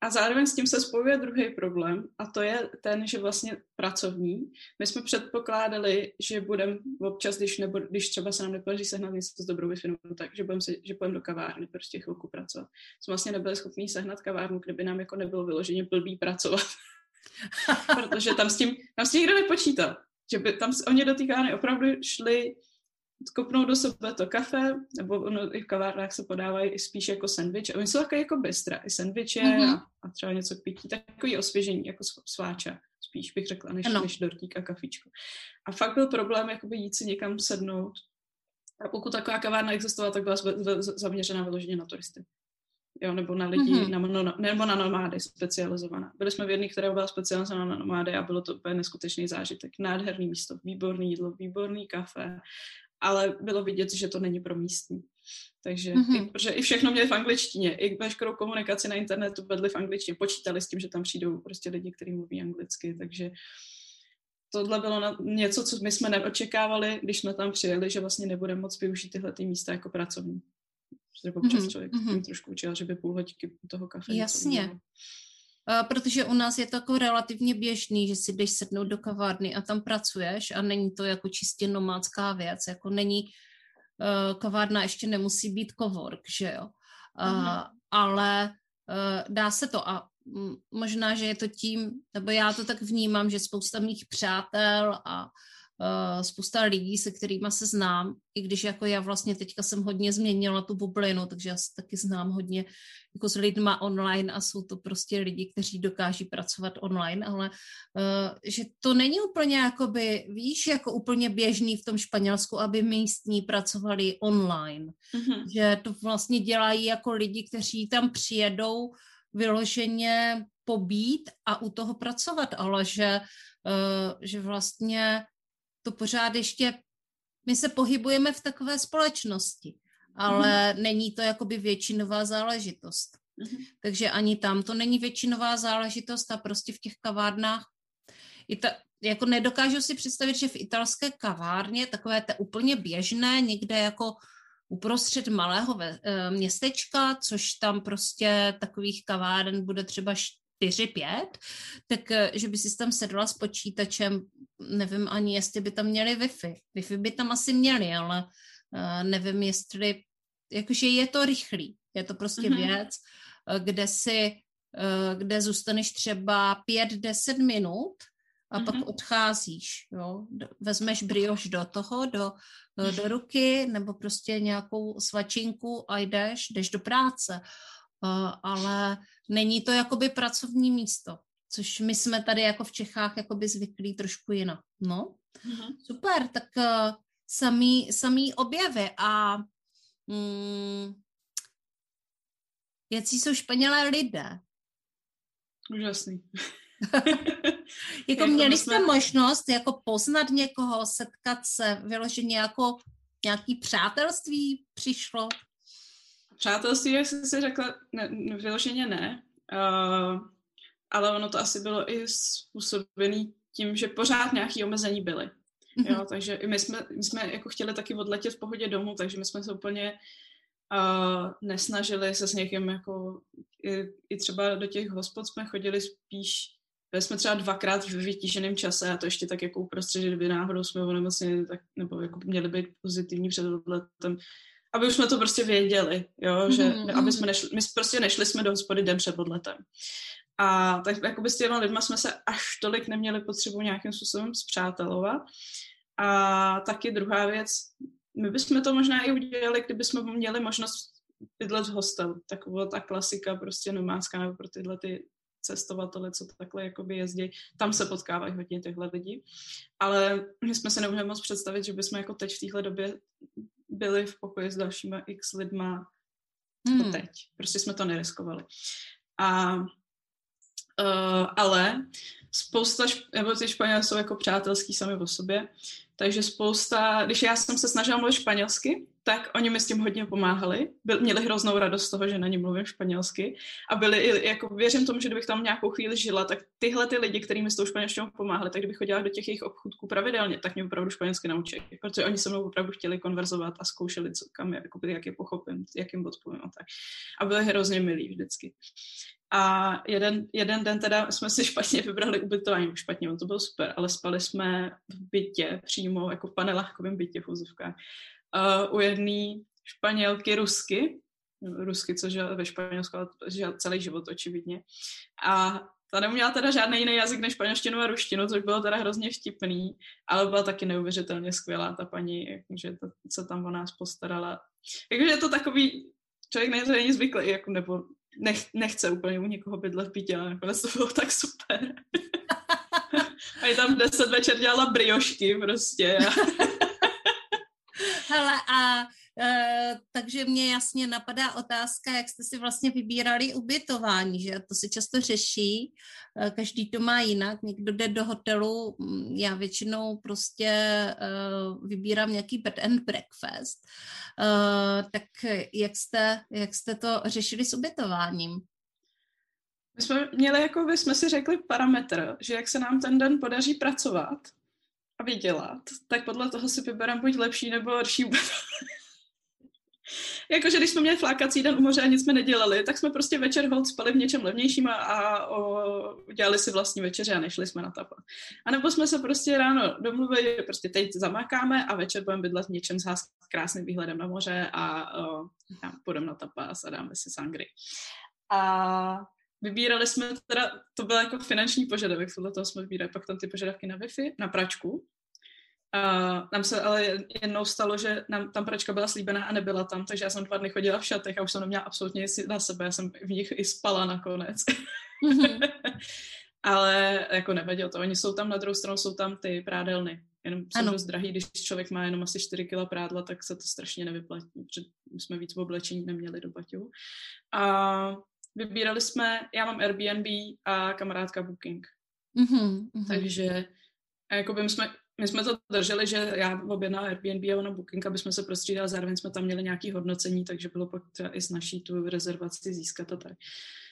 A zároveň s tím se spojuje druhý problém a to je ten, že vlastně pracovní. My jsme předpokládali, že budeme občas, když, nebo, když třeba se nám nepodaří sehnat něco s dobrou wi tak že budeme, že budeme do kavárny prostě chvilku pracovat. Jsme vlastně nebyli schopni sehnat kavárnu, kde by nám jako nebylo vyloženě blbý pracovat. <laughs> Protože tam s tím, tam s tím nikdo nepočítal. Že by tam oni do té kavárny opravdu šli kopnout do sebe to kafe, nebo ono, i v kavárnách se podávají spíš jako sendvič. A oni jsou takové jako bystra, i sendviče mm-hmm. a, a třeba něco k pití, takový osvěžení, jako sváča spíš bych řekla, než, než dortík a kafičko. A fakt byl problém jakoby jít si někam sednout. A pokud taková kavárna existovala, tak byla zaměřená vyloženě na turisty. Jo, nebo na lidi, mm-hmm. na, no, nebo na nomády specializovaná. Byli jsme v jedné, která byla specializovaná na nomády a bylo to úplně neskutečný zážitek. Nádherný místo, výborný jídlo, výborný kafe, ale bylo vidět, že to není pro místní. Takže mm-hmm. i, protože i všechno měli v angličtině, i veškerou komunikaci na internetu vedli v angličtině, počítali s tím, že tam přijdou prostě lidi, kteří mluví anglicky, takže tohle bylo na něco, co my jsme neočekávali, když jsme tam přijeli, že vlastně nebudeme moc využít tyhle ty místa jako pracovní. Protože občas mm-hmm. člověk mm-hmm. trošku učil, že by půl hoďky toho kafe. Jasně. Protože u nás je to jako relativně běžný, že si jdeš sednout do kavárny a tam pracuješ a není to jako čistě nomádská věc, jako není, uh, kavárna ještě nemusí být cowork, že jo, uh, ale uh, dá se to a možná, že je to tím, nebo já to tak vnímám, že spousta mých přátel a spousta lidí, se kterými se znám, i když jako já vlastně teďka jsem hodně změnila tu bublinu, takže já se taky znám hodně jako s lidma online a jsou to prostě lidi, kteří dokáží pracovat online, ale uh, že to není úplně jakoby, víš, jako úplně běžný v tom Španělsku, aby místní pracovali online. Mm-hmm. Že to vlastně dělají jako lidi, kteří tam přijedou vyloženě pobít a u toho pracovat, ale že, uh, že vlastně to pořád ještě, my se pohybujeme v takové společnosti, ale mm. není to jakoby většinová záležitost. Mm. Takže ani tam to není většinová záležitost a prostě v těch kavárnách i ta, jako nedokážu si představit, že v italské kavárně, takové to úplně běžné, někde jako uprostřed malého ve, e, městečka, což tam prostě takových kaváren bude třeba 4-5, tak eh, že by si tam sedla s počítačem, nevím ani, jestli by tam měli Wi-Fi. Wi-Fi by tam asi měli, ale uh, nevím, jestli, jakože je to rychlý, je to prostě mm-hmm. věc, kde si, uh, kde zůstaneš třeba 5-10 minut a mm-hmm. pak odcházíš, jo. Vezmeš brioš do toho, do, do ruky, nebo prostě nějakou svačinku a jdeš, jdeš do práce. Uh, ale není to jakoby pracovní místo, což my jsme tady jako v Čechách jakoby zvyklí trošku jinak. No, mm-hmm. super, tak uh, samý, samý objevy a mm, jaký jsou Španělé lidé? Úžasný. <laughs> jako měli jste jsme... možnost jako poznat někoho, setkat se, vyloženě jako nějaký přátelství přišlo? Přátelství, jak jsi si řekla, ne, vyloženě ne, uh, ale ono to asi bylo i způsobené tím, že pořád nějaké omezení byly. Jo, mhm. takže my jsme, my jsme jako chtěli taky odletět v pohodě domů, takže my jsme se úplně uh, nesnažili se s někým jako i, i třeba do těch hospod jsme chodili spíš byli jsme třeba dvakrát v vytíženém čase a to ještě tak jako uprostřed, že kdyby náhodou jsme onemocněli, tak, nebo jako měli být pozitivní před odletem, aby už jsme to prostě věděli, jo, že mm-hmm. aby jsme nešli, my prostě nešli jsme do hospody den před odletem. A tak jako by s těma lidma jsme se až tolik neměli potřebu nějakým způsobem zpřátelovat. A taky druhá věc, my bychom to možná i udělali, kdyby jsme měli možnost bydlet v hostelu. Taková ta klasika prostě nomádská nebo pro tyhle ty cestovatele, co takhle jakoby jezdí, tam se potkávají hodně těchto lidí. Ale my jsme se nemůžeme moc představit, že bychom jako teď v téhle době byli v pokoji s dalšíma x lidma hmm. teď. Prostě jsme to neriskovali. A uh, ale spousta, nebo ty Španělé jsou jako přátelský sami o sobě, takže spousta, když já jsem se snažila mluvit španělsky, tak oni mi s tím hodně pomáhali. Byl, měli hroznou radost z toho, že na ní mluvím španělsky. A byli jako věřím tomu, že kdybych tam nějakou chvíli žila, tak tyhle ty lidi, kterými s tou španělštinou pomáhali, tak kdybych chodila do těch jejich obchůdků pravidelně, tak mě opravdu španělsky naučili. Protože oni se mnou opravdu chtěli konverzovat a zkoušeli, co, kam, jakoby, jak je pochopím, jak jim odpovím a tak. A byli hrozně milí vždycky. A jeden, jeden den teda jsme si špatně vybrali ubytování, špatně, on to byl super, ale spali jsme v bytě přímo, jako v panelákovém bytě v úzovkách uh, u jedné španělky rusky, rusky, co žila ve Španělsku, žila celý život očividně. A ta neměla teda žádný jiný jazyk než španělštinu a ruštinu, což bylo teda hrozně vtipný, ale byla taky neuvěřitelně skvělá ta paní, že to, co tam o nás postarala. Jakože je to takový, člověk není zvyklý, jako, nebo nech, nechce úplně u někoho bydlet v bytě, ale nakonec to bylo tak super. <laughs> a je tam deset večer dělala briošky prostě. <laughs> Hele, a takže mě jasně napadá otázka, jak jste si vlastně vybírali ubytování, že to se často řeší, e, každý to má jinak, někdo jde do hotelu, já většinou prostě e, vybírám nějaký bed and breakfast, tak jak jste, jak jste to řešili s ubytováním? My jsme měli, jako by jsme si řekli parametr, že jak se nám ten den podaří pracovat, a vydělat, tak podle toho si vyberám buď lepší nebo horší <laughs> jakože když jsme měli flákací den u moře a nic jsme nedělali, tak jsme prostě večer hod spali v něčem levnějším a, a o, dělali si vlastní večeře a nešli jsme na tapa. A nebo jsme se prostě ráno domluvili, že prostě teď zamákáme a večer budeme bydlet v něčem s krásným výhledem na moře a půjdeme na tapas a dáme si sangry. A vybírali jsme teda, to byl jako finanční požadavek, podle toho jsme vybírali pak tam ty požadavky na Wi-Fi, na pračku, Uh, nám se ale jednou stalo, že nám tam pračka byla slíbená a nebyla tam, takže já jsem dva dny chodila v šatech a už jsem neměla absolutně nic na sebe, já jsem v nich i spala nakonec. Mm-hmm. <laughs> ale jako nevadilo to, oni jsou tam na druhou stranu, jsou tam ty prádelny, jenom jsou ano. dost drahý, když člověk má jenom asi 4 kg prádla, tak se to strašně nevyplatí, protože jsme víc oblečení neměli do baťů. A vybírali jsme, já mám Airbnb a kamarádka Booking. Mm-hmm, mm-hmm. Takže jakoby my jsme my jsme to drželi, že já objednala Airbnb a ona Booking, aby jsme se prostřídali, zároveň jsme tam měli nějaké hodnocení, takže bylo pak třeba i snažší tu rezervaci získat a tak.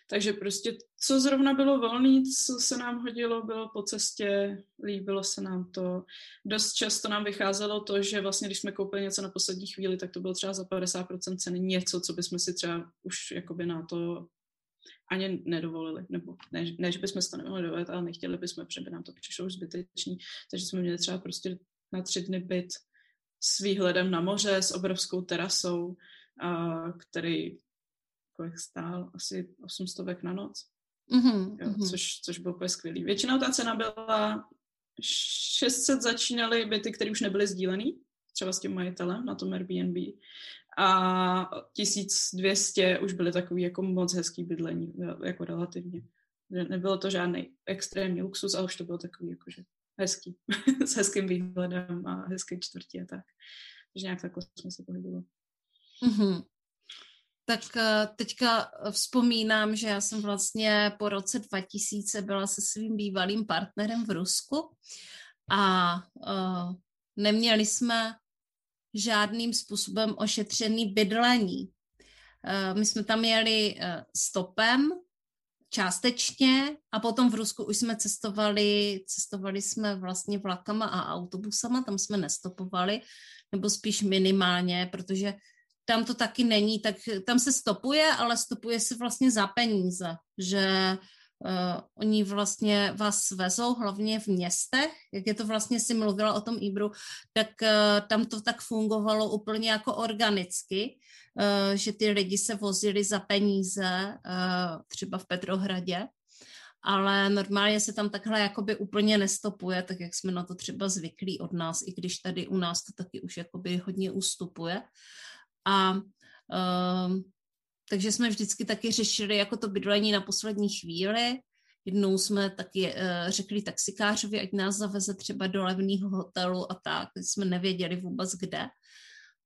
Takže prostě, co zrovna bylo volný, co se nám hodilo, bylo po cestě, líbilo se nám to. Dost často nám vycházelo to, že vlastně, když jsme koupili něco na poslední chvíli, tak to bylo třeba za 50% ceny něco, co bychom si třeba už jakoby na to ani nedovolili, nebo ne, ne že bychom to nemohli dovolit, ale nechtěli bychom, protože by nám to přišlo už zbytečný, takže jsme měli třeba prostě na tři dny byt s výhledem na moře, s obrovskou terasou, a, který kolik stál, asi 800 na noc, mm-hmm, jo, mm-hmm. Což, což bylo úplně skvělý. Většinou ta cena byla 600 začínaly byty, které už nebyly sdílený, třeba s tím majitelem na tom Airbnb a 1200 už byly takový jako moc hezký bydlení, jako relativně. Nebylo to žádný extrémní luxus, ale už to bylo takový jakože hezký, <laughs> s hezkým výhledem a hezké čtvrtí a tak. Takže nějak takhle jsme se pohybovali. Mm-hmm. Tak eh, teďka vzpomínám, že já jsem vlastně po roce 2000 byla se svým bývalým partnerem v Rusku a uh, neměli jsme žádným způsobem ošetřený bydlení. Eh, my jsme tam jeli eh, stopem, částečně a potom v Rusku už jsme cestovali, cestovali jsme vlastně vlakama a autobusama, tam jsme nestopovali, nebo spíš minimálně, protože tam to taky není, tak tam se stopuje, ale stopuje se vlastně za peníze, že Uh, oni vlastně vás vezou hlavně v městech, jak je to vlastně si mluvila o tom Ibru, tak uh, tam to tak fungovalo úplně jako organicky, uh, že ty lidi se vozili za peníze, uh, třeba v Petrohradě, ale normálně se tam takhle jakoby úplně nestopuje, tak jak jsme na to třeba zvyklí od nás, i když tady u nás to taky už jakoby hodně ustupuje. A uh, takže jsme vždycky taky řešili jako to bydlení na poslední chvíli. Jednou jsme taky uh, řekli taxikářovi, ať nás zaveze třeba do levného hotelu a tak, jsme nevěděli vůbec kde.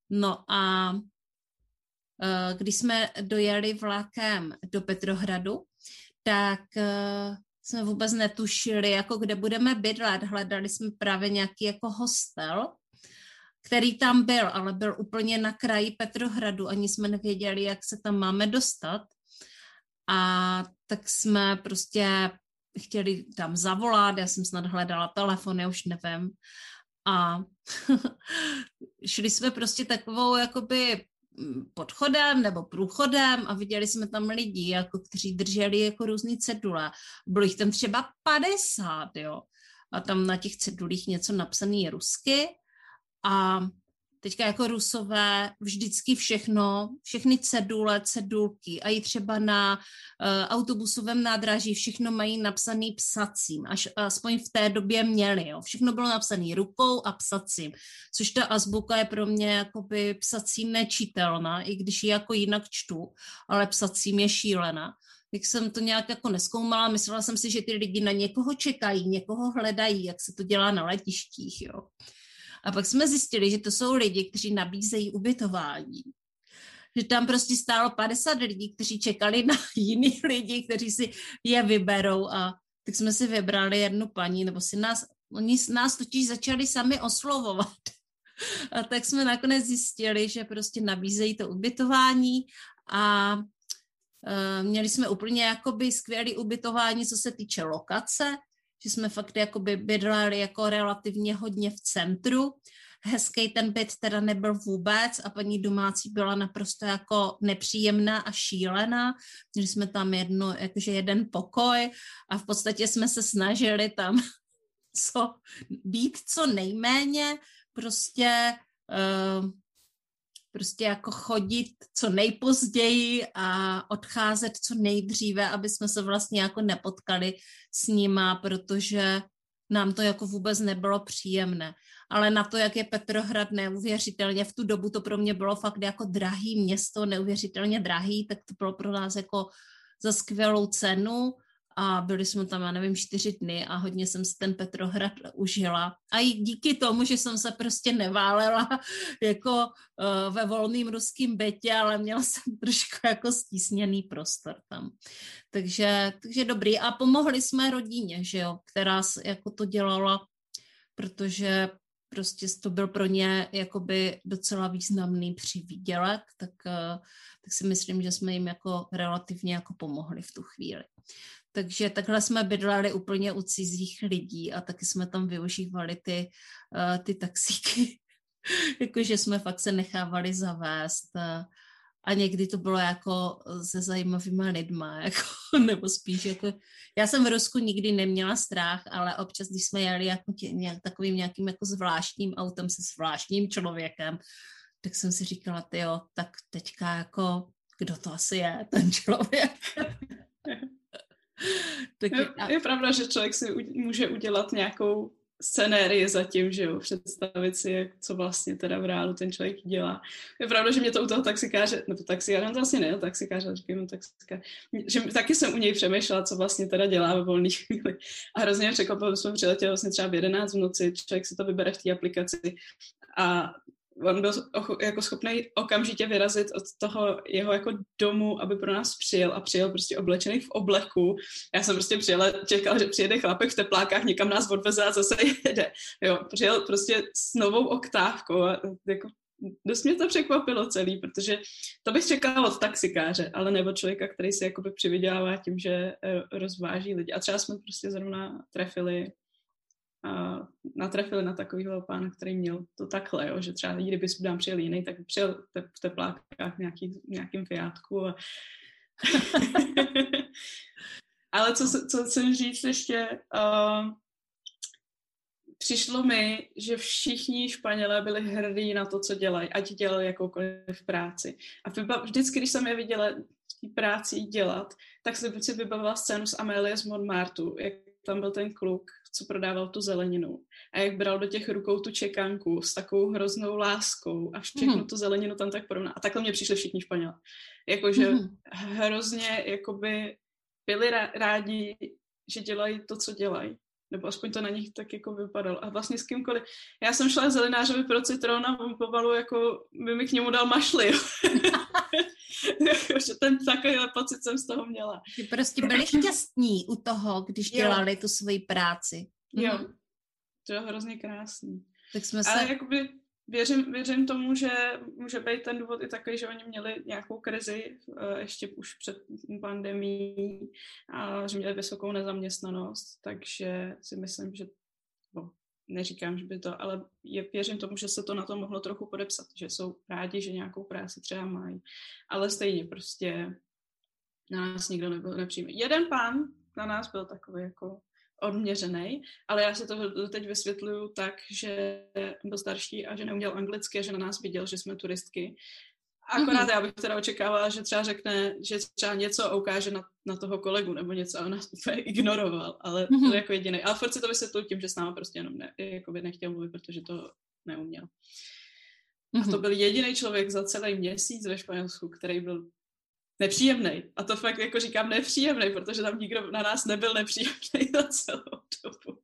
No a uh, když jsme dojeli vlakem do Petrohradu, tak uh, jsme vůbec netušili, jako kde budeme bydlet. Hledali jsme právě nějaký jako hostel, který tam byl, ale byl úplně na kraji Petrohradu, ani jsme nevěděli, jak se tam máme dostat. A tak jsme prostě chtěli tam zavolat, já jsem snad hledala telefon, já už nevím. A <laughs> šli jsme prostě takovou jakoby podchodem nebo průchodem a viděli jsme tam lidi, jako, kteří drželi jako různý cedule. Bylo jich tam třeba 50, jo. A tam na těch cedulích něco napsané rusky a teďka jako rusové vždycky všechno, všechny cedule, cedulky a i třeba na uh, autobusovém nádraží všechno mají napsaný psacím, až aspoň v té době měli, jo. Všechno bylo napsané rukou a psacím, což ta azbuka je pro mě jakoby psacím nečitelná, i když ji jako jinak čtu, ale psacím je šílená tak jsem to nějak jako neskoumala, myslela jsem si, že ty lidi na někoho čekají, někoho hledají, jak se to dělá na letištích, jo. A pak jsme zjistili, že to jsou lidi, kteří nabízejí ubytování. Že tam prostě stálo 50 lidí, kteří čekali na <laughs> jiný lidi, kteří si je vyberou a tak jsme si vybrali jednu paní, nebo si nás, oni nás totiž začali sami oslovovat. A tak jsme nakonec zjistili, že prostě nabízejí to ubytování a uh, měli jsme úplně jakoby skvělé ubytování, co se týče lokace, že jsme fakt jakoby bydleli jako relativně hodně v centru. hezký ten byt teda nebyl vůbec a paní domácí byla naprosto jako nepříjemná a šílená. Měli jsme tam jedno, jakože jeden pokoj a v podstatě jsme se snažili tam <laughs> co, být co nejméně, prostě uh, prostě jako chodit co nejpozději a odcházet co nejdříve, aby jsme se vlastně jako nepotkali s nima, protože nám to jako vůbec nebylo příjemné. Ale na to, jak je Petrohrad neuvěřitelně, v tu dobu to pro mě bylo fakt jako drahý město, neuvěřitelně drahý, tak to bylo pro nás jako za skvělou cenu a byli jsme tam, já nevím, čtyři dny a hodně jsem si ten Petrohrad užila. A i díky tomu, že jsem se prostě neválela <laughs> jako uh, ve volným ruským bytě, ale měla <laughs> jsem trošku jako stísněný prostor tam. Takže, takže dobrý. A pomohli jsme rodině, že jo, která jako to dělala, protože prostě to byl pro ně jakoby docela významný přivídělek, tak, uh, tak si myslím, že jsme jim jako relativně jako pomohli v tu chvíli. Takže takhle jsme bydleli úplně u cizích lidí a taky jsme tam využívali ty, uh, ty taxíky, <laughs> jakože jsme fakt se nechávali zavést uh, a někdy to bylo jako se zajímavými lidma, <laughs> jako, nebo spíš jako, já jsem v Rusku nikdy neměla strach, ale občas, když jsme jeli jako tě, nějak, takovým nějakým jako zvláštním autem se zvláštním člověkem, tak jsem si říkala, jo, tak teďka jako, kdo to asi je, ten člověk. <laughs> <laughs> tak je, je pravda, že člověk si může udělat nějakou scenérii zatím, že jo, představit si, jak, co vlastně teda v reálu ten člověk dělá. Je pravda, že mě to u toho taxikáře, nebo taxikáře, no to vlastně ne, taxikáře, říkám taxikáře, že taky jsem u něj přemýšlela, co vlastně teda dělá ve volné <laughs> chvíli. A hrozně překvapilo, jsme přiletěli vlastně třeba v 11 v noci, člověk si to vybere v té aplikaci a on byl jako schopný okamžitě vyrazit od toho jeho jako domu, aby pro nás přijel a přijel prostě oblečený v obleku. Já jsem prostě přijela, čekala, že přijede chlapek v teplákách, někam nás odveze a zase jede. Jo, přijel prostě s novou oktávkou a jako dost mě to překvapilo celý, protože to bych čekala od taxikáře, ale nebo člověka, který se jakoby přivydělává tím, že eh, rozváží lidi. A třeba jsme prostě zrovna trefili uh, na takovýhle pána, který měl to takhle, jo, že třeba kdyby nám přijel jiný, tak přijel v teplákách nějaký, nějakým fiátku. A... <laughs> Ale co, co chcem říct ještě, uh, přišlo mi, že všichni Španělé byli hrdí na to, co dělají, ať dělali jakoukoliv práci. A vždycky, když jsem je viděla práci dělat, tak jsem si vybavila scénu z Amélie z Montmartu, jak tam byl ten kluk, co prodával tu zeleninu. A jak bral do těch rukou tu čekánku s takovou hroznou láskou a všechno mm. tu zeleninu tam tak porovná. A takhle mě přišli všichni Španělé. Jakože mm. hrozně jakoby byli rádi, že dělají to, co dělají. Nebo aspoň to na nich tak jako vypadalo. A vlastně s kýmkoliv. Já jsem šla zelenářovi pro citron a on pomalu jako by mi k němu dal mašli. <laughs> <laughs> že ten takovýhle pocit jsem z toho měla. Ty prostě byli šťastní u toho, když dělali jo. tu svoji práci. Jo, mhm. to je hrozně krásný. Tak jsme se... Ale jakoby věřím, věřím tomu, že může být ten důvod i takový, že oni měli nějakou krizi uh, ještě už před pandemí a že měli vysokou nezaměstnanost, takže si myslím, že neříkám, že by to, ale je, věřím tomu, že se to na to mohlo trochu podepsat, že jsou rádi, že nějakou práci třeba mají, ale stejně prostě na nás nikdo nebyl nepříjemný. Jeden pán na nás byl takový jako odměřený, ale já se to teď vysvětluju tak, že byl starší a že neuměl anglicky a že na nás viděl, že jsme turistky. Akorát mm-hmm. já bych teda očekávala, že třeba řekne, že třeba něco ukáže na, na toho kolegu nebo něco a on nás <laughs> úplně ignoroval, ale mm-hmm. to jako jediný. Ale furt si to vysvětluju tím, že s náma prostě jenom ne, jako by nechtěl mluvit, protože to neuměl. Mm-hmm. A to mhm. byl jediný člověk za celý měsíc ve Španělsku, který byl nepříjemný. A to fakt jako říkám nepříjemný, protože tam nikdo na nás nebyl nepříjemný <laughs> za celou dobu.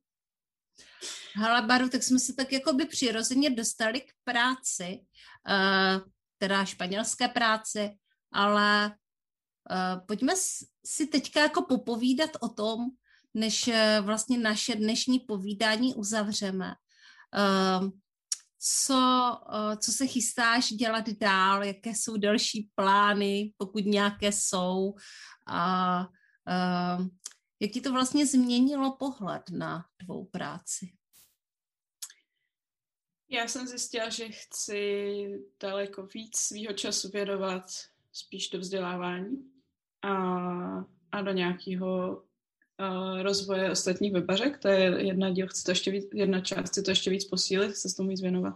Hele, Baru, tak jsme se tak jako by přirozeně dostali k práci, uh, teda španělské práci, ale uh, pojďme si teďka jako popovídat o tom, než uh, vlastně naše dnešní povídání uzavřeme. Uh, co, eh, co se chystáš dělat dál, jaké jsou další plány, pokud nějaké jsou a uh, jak ti to vlastně změnilo pohled na tvou práci? Já jsem zjistila, že chci daleko víc svého času věnovat spíš do vzdělávání a, a do nějakého uh, rozvoje ostatních webařek. To je jedna díl, chci to ještě víc, jedna část, chci to ještě víc posílit, chci se tomu víc věnovat.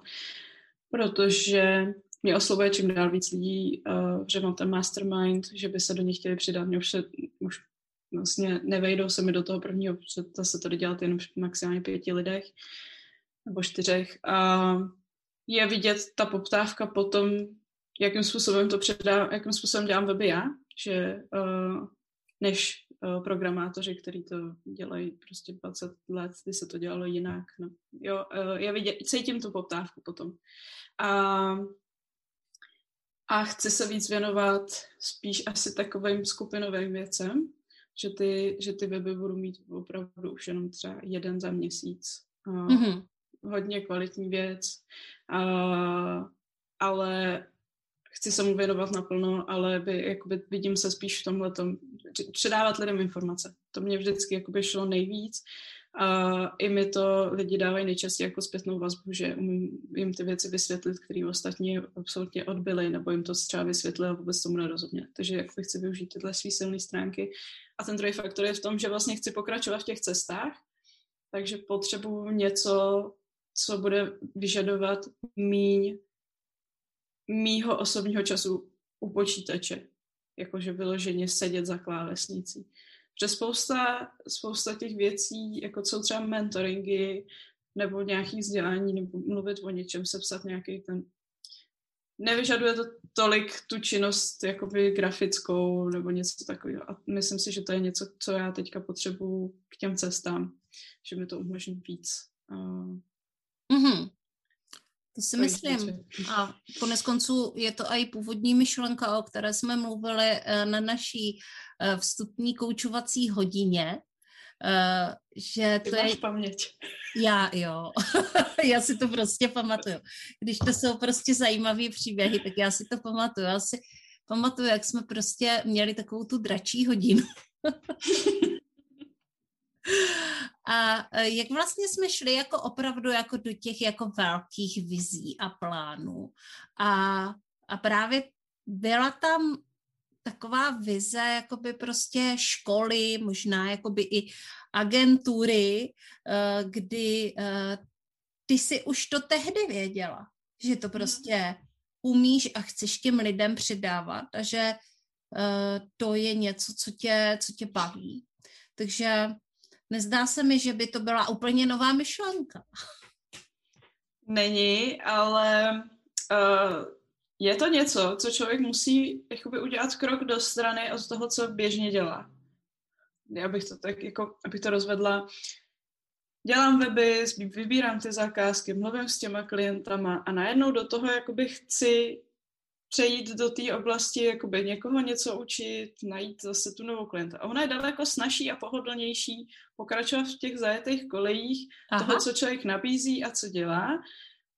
Protože mě oslovuje čím dál víc lidí, uh, že mám ten mastermind, že by se do nich chtěli přidat. Mě už, se, už vlastně nevejdou se mi do toho prvního, protože to se to dělat jenom maximálně pěti lidech nebo čtyřech. A je vidět ta poptávka potom, jakým způsobem to předám, jakým způsobem dělám weby já, že uh, než uh, programátoři, kteří to dělají prostě 20 let, kdy se to dělalo jinak. No. Jo, uh, já vidět, cítím tu poptávku potom. A, a chci se víc věnovat spíš asi takovým skupinovým věcem, že ty, že ty weby budu mít opravdu už jenom třeba jeden za měsíc. mm-hmm. Hodně kvalitní věc, uh, ale chci se mu věnovat naplno, ale by, jakoby, vidím se spíš v tomhle předávat lidem informace. To mě vždycky jakoby šlo nejvíc. A i mi to lidi dávají nejčastěji jako zpětnou vazbu, že umím jim ty věci vysvětlit, které ostatní absolutně odbyly, nebo jim to třeba vysvětlili a vůbec tomu nerozuměli. Takže jak chci využít tyhle své silné stránky. A ten druhý faktor je v tom, že vlastně chci pokračovat v těch cestách, takže potřebuju něco, co bude vyžadovat míň mýho osobního času u počítače. Jakože vyloženě sedět za klávesnicí. Protože spousta, spousta těch věcí, jako jsou třeba mentoringy, nebo nějaký vzdělání, nebo mluvit o něčem, sepsat nějaký ten... Nevyžaduje to tolik tu činnost jakoby grafickou nebo něco takového. A myslím si, že to je něco, co já teďka potřebuju k těm cestám, že mi to umožní víc. Uh, mm-hmm. To si myslím. A konec konců je to i původní myšlenka, o které jsme mluvili eh, na naší eh, vstupní koučovací hodině, eh, že to Ty je... paměť. Já, jo. <laughs> já si to prostě pamatuju. Když to jsou prostě zajímavé příběhy, tak já si to pamatuju. Já si pamatuju, jak jsme prostě měli takovou tu dračí hodinu. <laughs> A e, jak vlastně jsme šli jako opravdu jako do těch jako velkých vizí a plánů. A, a právě byla tam taková vize jakoby prostě školy, možná jakoby i agentury, e, kdy e, ty si už to tehdy věděla, že to prostě umíš a chceš těm lidem přidávat a že to je něco, co tě, co tě baví. Takže Nezdá se mi, že by to byla úplně nová myšlenka. Není, ale uh, je to něco, co člověk musí jakoby, udělat krok do strany od toho, co běžně dělá. Já bych to tak jako, abych to rozvedla. Dělám weby, vybírám ty zakázky, mluvím s těma klientama a najednou do toho jakoby chci přejít do té oblasti, jakoby někoho něco učit, najít zase tu novou klienta. A ona je daleko snažší a pohodlnější pokračovat v těch zajetých kolejích Aha. toho, co člověk nabízí a co dělá,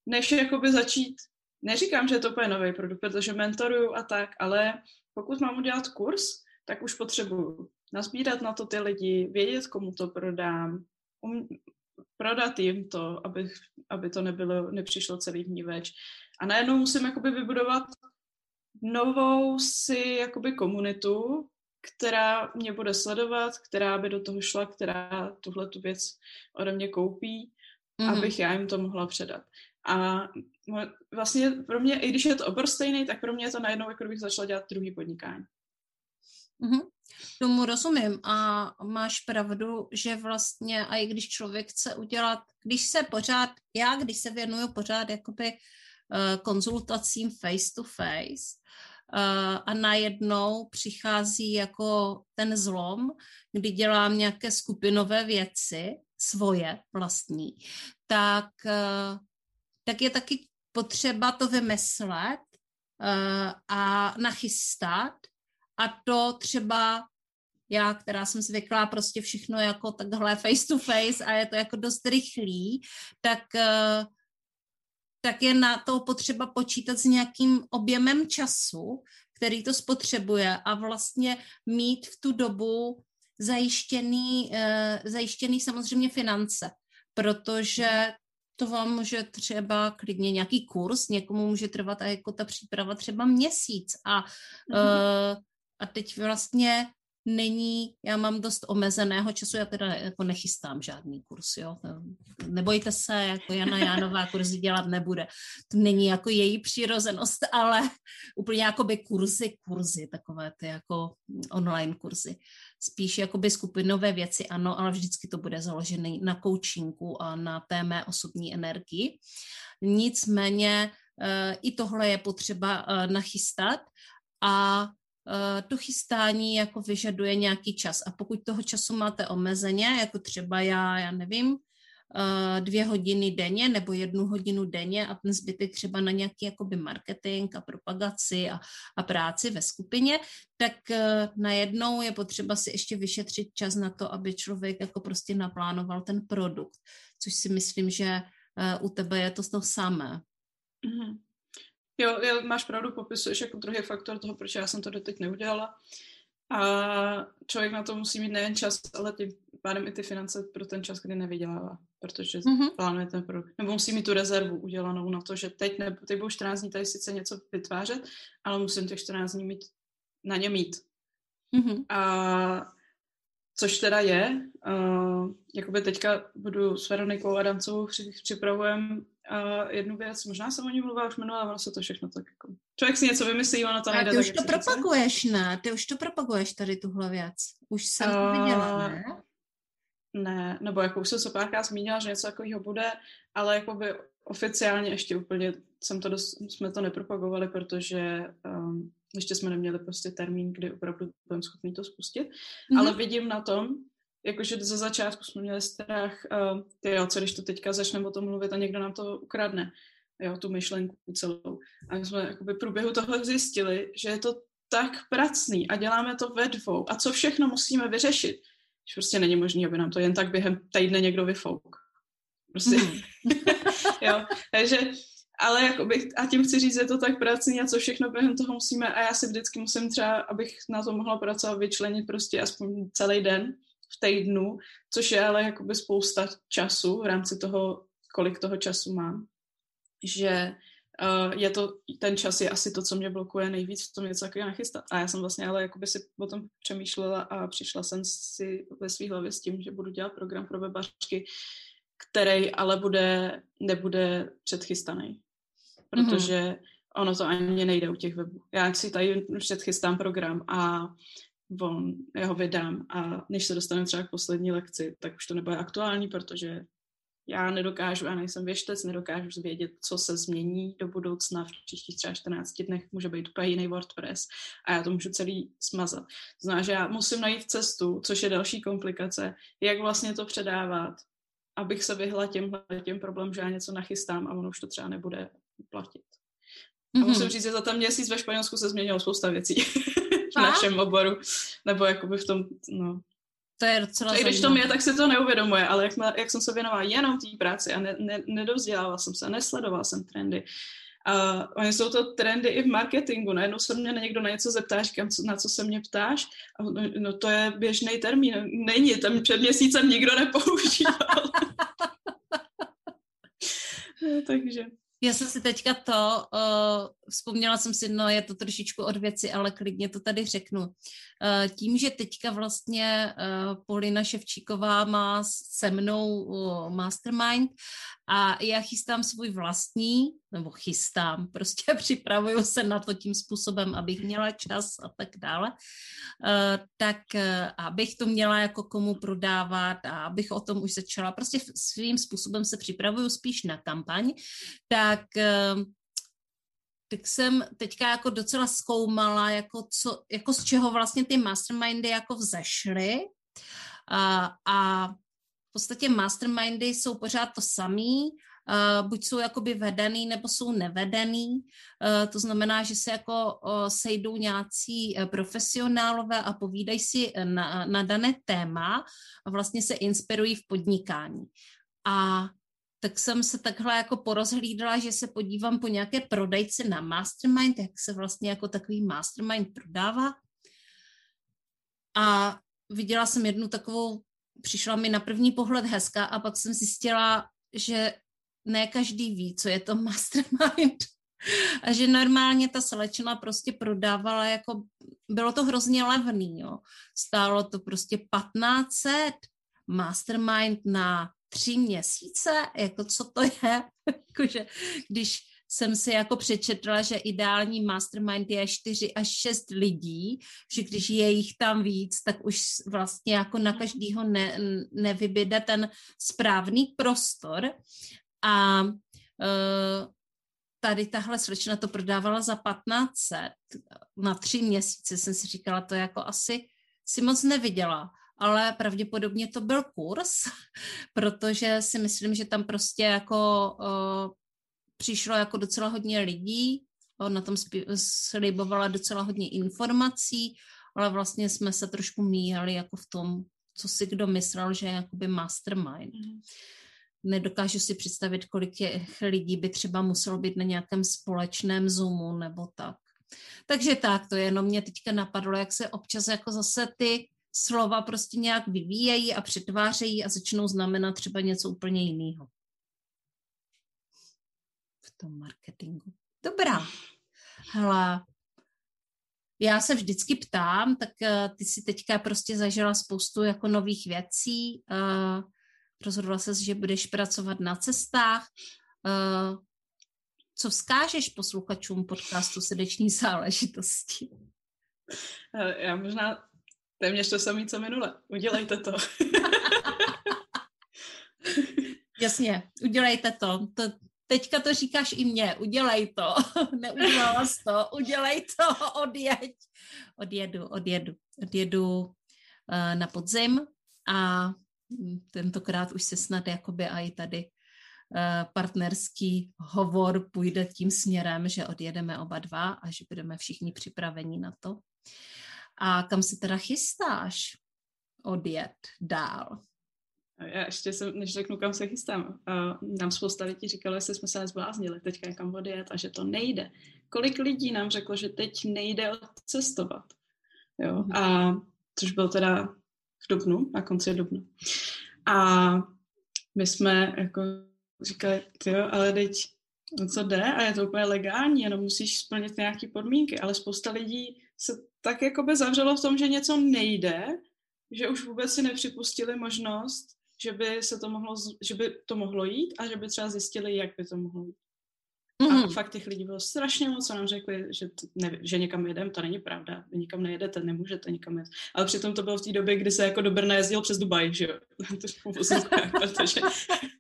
než jakoby začít, neříkám, že je to úplně nový produkt, protože mentoruju a tak, ale pokud mám udělat kurz, tak už potřebuju nazbírat na to ty lidi, vědět, komu to prodám, um, prodat jim to, aby, aby to nebylo, nepřišlo celý vníveč. A najednou musím jakoby vybudovat novou si jakoby komunitu, která mě bude sledovat, která by do toho šla, která tuhle tu věc ode mě koupí, mm-hmm. abych já jim to mohla předat. A vlastně pro mě, i když je to obor stejný, tak pro mě je to najednou, jako bych začala dělat druhý podnikání. Mm-hmm. Tomu rozumím a máš pravdu, že vlastně a i když člověk chce udělat, když se pořád, já když se věnuju pořád jakoby uh, konzultacím face to face, a najednou přichází jako ten zlom, kdy dělám nějaké skupinové věci, svoje vlastní, tak, tak je taky potřeba to vymyslet a nachystat. A to třeba já, která jsem zvyklá prostě všechno jako takhle face to face a je to jako dost rychlý, tak tak je na to potřeba počítat s nějakým objemem času, který to spotřebuje a vlastně mít v tu dobu zajištěný, uh, zajištěný samozřejmě finance, protože to vám může třeba klidně nějaký kurz, někomu může trvat a jako ta příprava třeba měsíc. A, mm-hmm. a teď vlastně není, já mám dost omezeného času, já teda jako nechystám žádný kurz, jo. Nebojte se, jako Jana Jánová kurzy dělat nebude. To není jako její přirozenost, ale úplně jakoby kurzy, kurzy, takové ty jako online kurzy. Spíš jakoby skupinové věci, ano, ale vždycky to bude založené na coachingu a na té mé osobní energii. Nicméně eh, i tohle je potřeba eh, nachystat a to chystání jako vyžaduje nějaký čas a pokud toho času máte omezeně, jako třeba já, já nevím, eh, dvě hodiny denně nebo jednu hodinu denně a ten zbytek třeba na nějaký jakoby marketing a propagaci a, a práci ve skupině, tak uh, najednou je potřeba si ještě vyšetřit čas na to, aby člověk jako prostě naplánoval ten produkt, což si myslím, že u tebe je to to samé. Mm-hmm. Jo, jo, máš pravdu, popisuješ jako druhý faktor toho, proč já jsem to doteď neudělala. A člověk na to musí mít nejen čas, ale tím pádem i ty finance pro ten čas, kdy nevydělává, protože mm-hmm. plánuje ten produkt. Nebo musí mít tu rezervu udělanou na to, že teď, ne, teď budu 14 dní tady sice něco vytvářet, ale musím těch 14 dní mít, na ně mít. Mm-hmm. A což teda je, uh, jakoby teďka budu s Veronikou Adamcovou při, připravujem uh, jednu věc, možná jsem o ní mluvila už minule, ale ono se to všechno tak jako... Člověk si něco vymyslí, ono to nejde. A ty už to propaguješ, ne? Ty už to propaguješ tady tuhle věc. Už jsem uh, to viděla, ne? Ne, nebo jako už jsem se párkrát zmínila, že něco takového bude, ale jakoby oficiálně ještě úplně jsem to dost, jsme to nepropagovali, protože um, ještě jsme neměli prostě termín, kdy opravdu budeme schopni to spustit, mm-hmm. ale vidím na tom, jakože ze začátku jsme měli strach, uh, ty jo, co když to teďka začneme o tom mluvit a někdo nám to ukradne, jo, tu myšlenku celou. A my jsme jakoby v průběhu toho zjistili, že je to tak pracný a děláme to ve dvou a co všechno musíme vyřešit, že prostě není možné, aby nám to jen tak během týdne někdo vyfouk. Prostě, mm. <laughs> jo, takže ale jakoby, a tím chci říct, že je to tak pracný a co všechno během toho musíme a já si vždycky musím třeba, abych na to mohla pracovat, vyčlenit prostě aspoň celý den v týdnu, což je ale jakoby spousta času v rámci toho, kolik toho času mám. Že uh, je to, ten čas je asi to, co mě blokuje nejvíc v tom něco takového nachystat. A já jsem vlastně ale jakoby si o tom přemýšlela a přišla jsem si ve své hlavě s tím, že budu dělat program pro webařky, který ale bude, nebude předchystaný. Protože mm-hmm. ono to ani nejde u těch webů. Já si tady předchystám program a on, já ho vydám a než se dostaneme třeba k poslední lekci, tak už to nebude aktuální, protože já nedokážu, já nejsem věštec, nedokážu vědět, co se změní do budoucna v příštích třeba 14 dnech, může být úplně jiný WordPress a já to můžu celý smazat. Znamená, že já musím najít cestu, což je další komplikace, jak vlastně to předávat, abych se vyhla těmhle těm problém, že já něco nachystám a ono už to třeba nebude platit. A mm-hmm. musím říct, že za ten měsíc ve Španělsku se změnilo spousta věcí <laughs> v našem oboru, nebo jakoby v tom, no. To je docela I když to je, tak se to neuvědomuje, ale jak, jak jsem se věnovala jenom té práci a ne, ne, nedovzdělával jsem se, nesledoval jsem trendy, a oni jsou to trendy i v marketingu. Najednou se mě někdo na něco zeptá, říkám, na co se mě ptáš? A no, no to je běžný termín. Není, tam před měsícem nikdo nepoužíval. <laughs> <laughs> Takže. Já jsem si teďka to, uh, vzpomněla jsem si, no je to trošičku od věci, ale klidně to tady řeknu. Uh, tím, že teďka vlastně uh, Polina Ševčíková má se mnou uh, mastermind a já chystám svůj vlastní, nebo chystám, <laughs> prostě připravuju se na to tím způsobem, abych měla čas a tak dále, uh, tak uh, abych to měla jako komu prodávat a abych o tom už začala, prostě svým způsobem se připravuju spíš na kampaň, tak uh, tak jsem teďka jako docela zkoumala, jako, co, jako z čeho vlastně ty mastermindy jako vzešly. A, a v podstatě mastermindy jsou pořád to samý, Uh, buď jsou jakoby vedený, nebo jsou nevedený. Uh, to znamená, že se jako uh, sejdou nějací profesionálové a povídají si na, na dané téma a vlastně se inspirují v podnikání. A tak jsem se takhle jako porozhlídala, že se podívám po nějaké prodejci na Mastermind, jak se vlastně jako takový Mastermind prodává. A viděla jsem jednu takovou, přišla mi na první pohled hezká a pak jsem zjistila, že ne každý ví, co je to mastermind. <laughs> A že normálně ta slečna prostě prodávala jako, bylo to hrozně levný, jo. Stálo to prostě 1500 mastermind na tři měsíce, jako co to je, <laughs> jakože když jsem si jako přečetla, že ideální mastermind je 4 až 6 lidí, že když je jich tam víc, tak už vlastně jako na každýho ne, nevybyde ten správný prostor. A uh, tady tahle slečna to prodávala za 1500 na tři měsíce. Jsem si říkala, to jako asi si moc neviděla ale pravděpodobně to byl kurz, <laughs> protože si myslím, že tam prostě jako uh, přišlo jako docela hodně lidí, na tom slibovala docela hodně informací, ale vlastně jsme se trošku míjali jako v tom, co si kdo myslel, že je jakoby mastermind. Mm. Nedokážu si představit, kolik těch lidí by třeba muselo být na nějakém společném Zoomu nebo tak. Takže tak, to jenom mě teďka napadlo, jak se občas jako zase ty slova prostě nějak vyvíjejí a přetvářejí a začnou znamenat třeba něco úplně jiného. Tom marketingu. Dobrá. Hele, já se vždycky ptám, tak uh, ty si teďka prostě zažila spoustu jako nových věcí. Uh, rozhodla se, že budeš pracovat na cestách. Uh, co vzkážeš posluchačům podcastu Srdeční záležitosti? Já možná Téměř to samé, co minule. Udělejte to. <laughs> Jasně, udělejte to. to. Teďka to říkáš i mně, udělej to. <laughs> Neudělala jsi to, udělej to, <laughs> odjeď. Odjedu, odjedu, odjedu uh, na podzim a tentokrát už se snad jakoby i tady uh, partnerský hovor půjde tím směrem, že odjedeme oba dva a že budeme všichni připraveni na to. A kam se teda chystáš odjet dál? Já ještě jsem, než řeknu, kam se chystám, uh, nám spousta lidí říkalo, jestli jsme se zbláznili teďka kam odjet a že to nejde. Kolik lidí nám řeklo, že teď nejde odcestovat? Jo? A což bylo teda v Dubnu, na konci Dubnu. A my jsme jako říkali, jo, ale teď co jde a je to úplně legální, jenom musíš splnit nějaké podmínky, ale spousta lidí se tak jako by zavřelo v tom, že něco nejde, že už vůbec si nepřipustili možnost, že by se to mohlo, že by to mohlo jít a že by třeba zjistili, jak by to mohlo jít. Mm-hmm. A mhm. fakt těch lidí bylo strašně moc, co nám řekli, že, to, ne, že někam jedeme, to není pravda. Vy nikam nejedete, nemůžete nikam jet. Ale přitom to bylo v té době, kdy se jako do Brna jezdil přes Dubaj, že jo. <laughs> <laughs> protože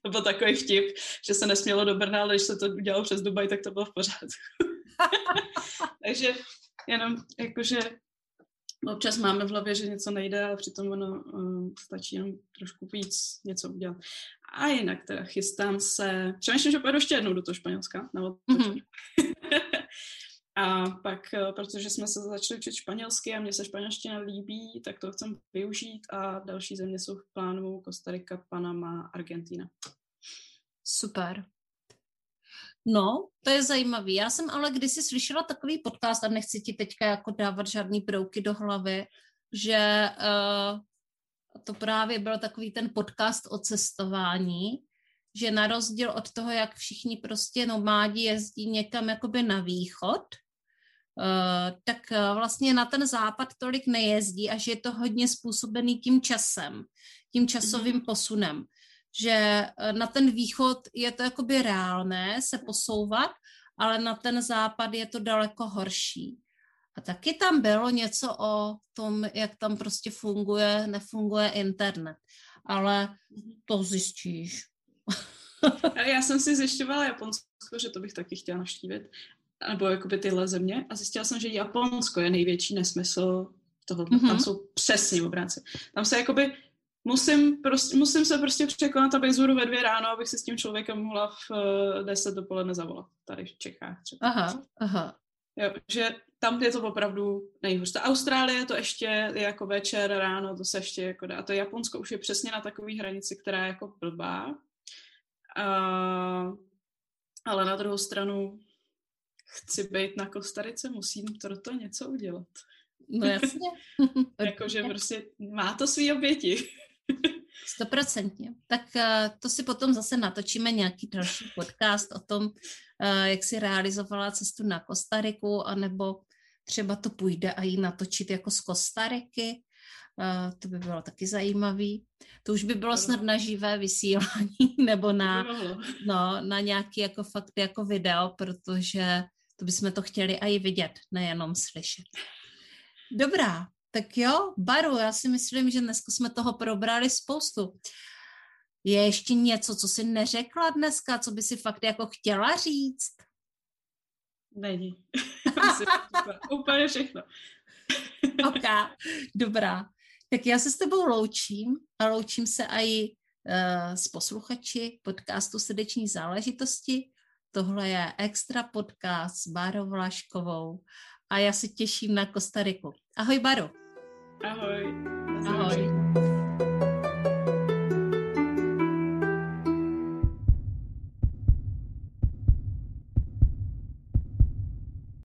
to byl takový vtip, že se nesmělo do Brna, ale když se to udělalo přes Dubaj, tak to bylo v pořádku. <laughs> Takže jenom jakože občas máme v hlavě, že něco nejde, ale přitom ono uh, stačí jenom trošku víc něco udělat. A jinak teda chystám se, přemýšlím, že pojedu ještě jednou do toho Španělska. Nebo mm-hmm. <laughs> a pak, eh, protože jsme se začali učit španělsky a mně se španělština líbí, tak to chcem využít a další země jsou v plánu Kostarika, Panama, Argentina. Super. No, to je zajímavý. Já jsem ale kdysi slyšela takový podcast a nechci ti teďka jako dávat žádný brouky do hlavy, že uh, to právě byl takový ten podcast o cestování, že na rozdíl od toho, jak všichni prostě nomádi jezdí někam jakoby na východ, uh, tak uh, vlastně na ten západ tolik nejezdí a že je to hodně způsobený tím časem, tím časovým mm-hmm. posunem že eh, na ten východ je to jakoby reálné se posouvat, ale na ten západ je to daleko horší. A taky tam bylo něco o tom, jak tam prostě funguje, nefunguje internet. Ale to zjistíš. <laughs> Já jsem si zjišťovala Japonsko, že to bych taky chtěla navštívit, nebo jakoby tyhle země a zjistila jsem, že Japonsko je největší nesmysl toho. Mm-hmm. Tam jsou přesně obráci. Tam se jakoby musím, prostě, musím se prostě překonat, abych zhodu ve dvě ráno, abych si s tím člověkem mohla v uh, deset dopoledne zavolat. Tady v Čechách třeba. Aha, aha. Jo, že tam je to opravdu nejhůř. Ta Austrálie to ještě je jako večer, ráno, to se ještě jako dá. A to Japonsko už je přesně na takové hranici, která je jako blbá. Uh, ale na druhou stranu chci být na Kostarice, musím to něco udělat. No jasně. <laughs> Jakože prostě má to svý oběti. Stoprocentně. Tak uh, to si potom zase natočíme nějaký další podcast o tom, uh, jak si realizovala cestu na Kostariku, anebo třeba to půjde a jí natočit jako z Kostariky. Uh, to by bylo taky zajímavý. To už by bylo snad na živé vysílání <laughs> nebo na, no, na nějaký jako fakt jako video, protože to bychom to chtěli i vidět, nejenom slyšet. Dobrá, tak jo, Baru, já si myslím, že dneska jsme toho probrali spoustu. Je ještě něco, co jsi neřekla dneska, co by si fakt jako chtěla říct? Není. <laughs> Úplně všechno. <laughs> ok, dobrá. Tak já se s tebou loučím a loučím se i uh, s posluchači podcastu Srdeční záležitosti. Tohle je extra podcast s Bárou Vlaškovou a já se těším na Kostariku. Ahoj, Baru. Ahoj. Ahoj.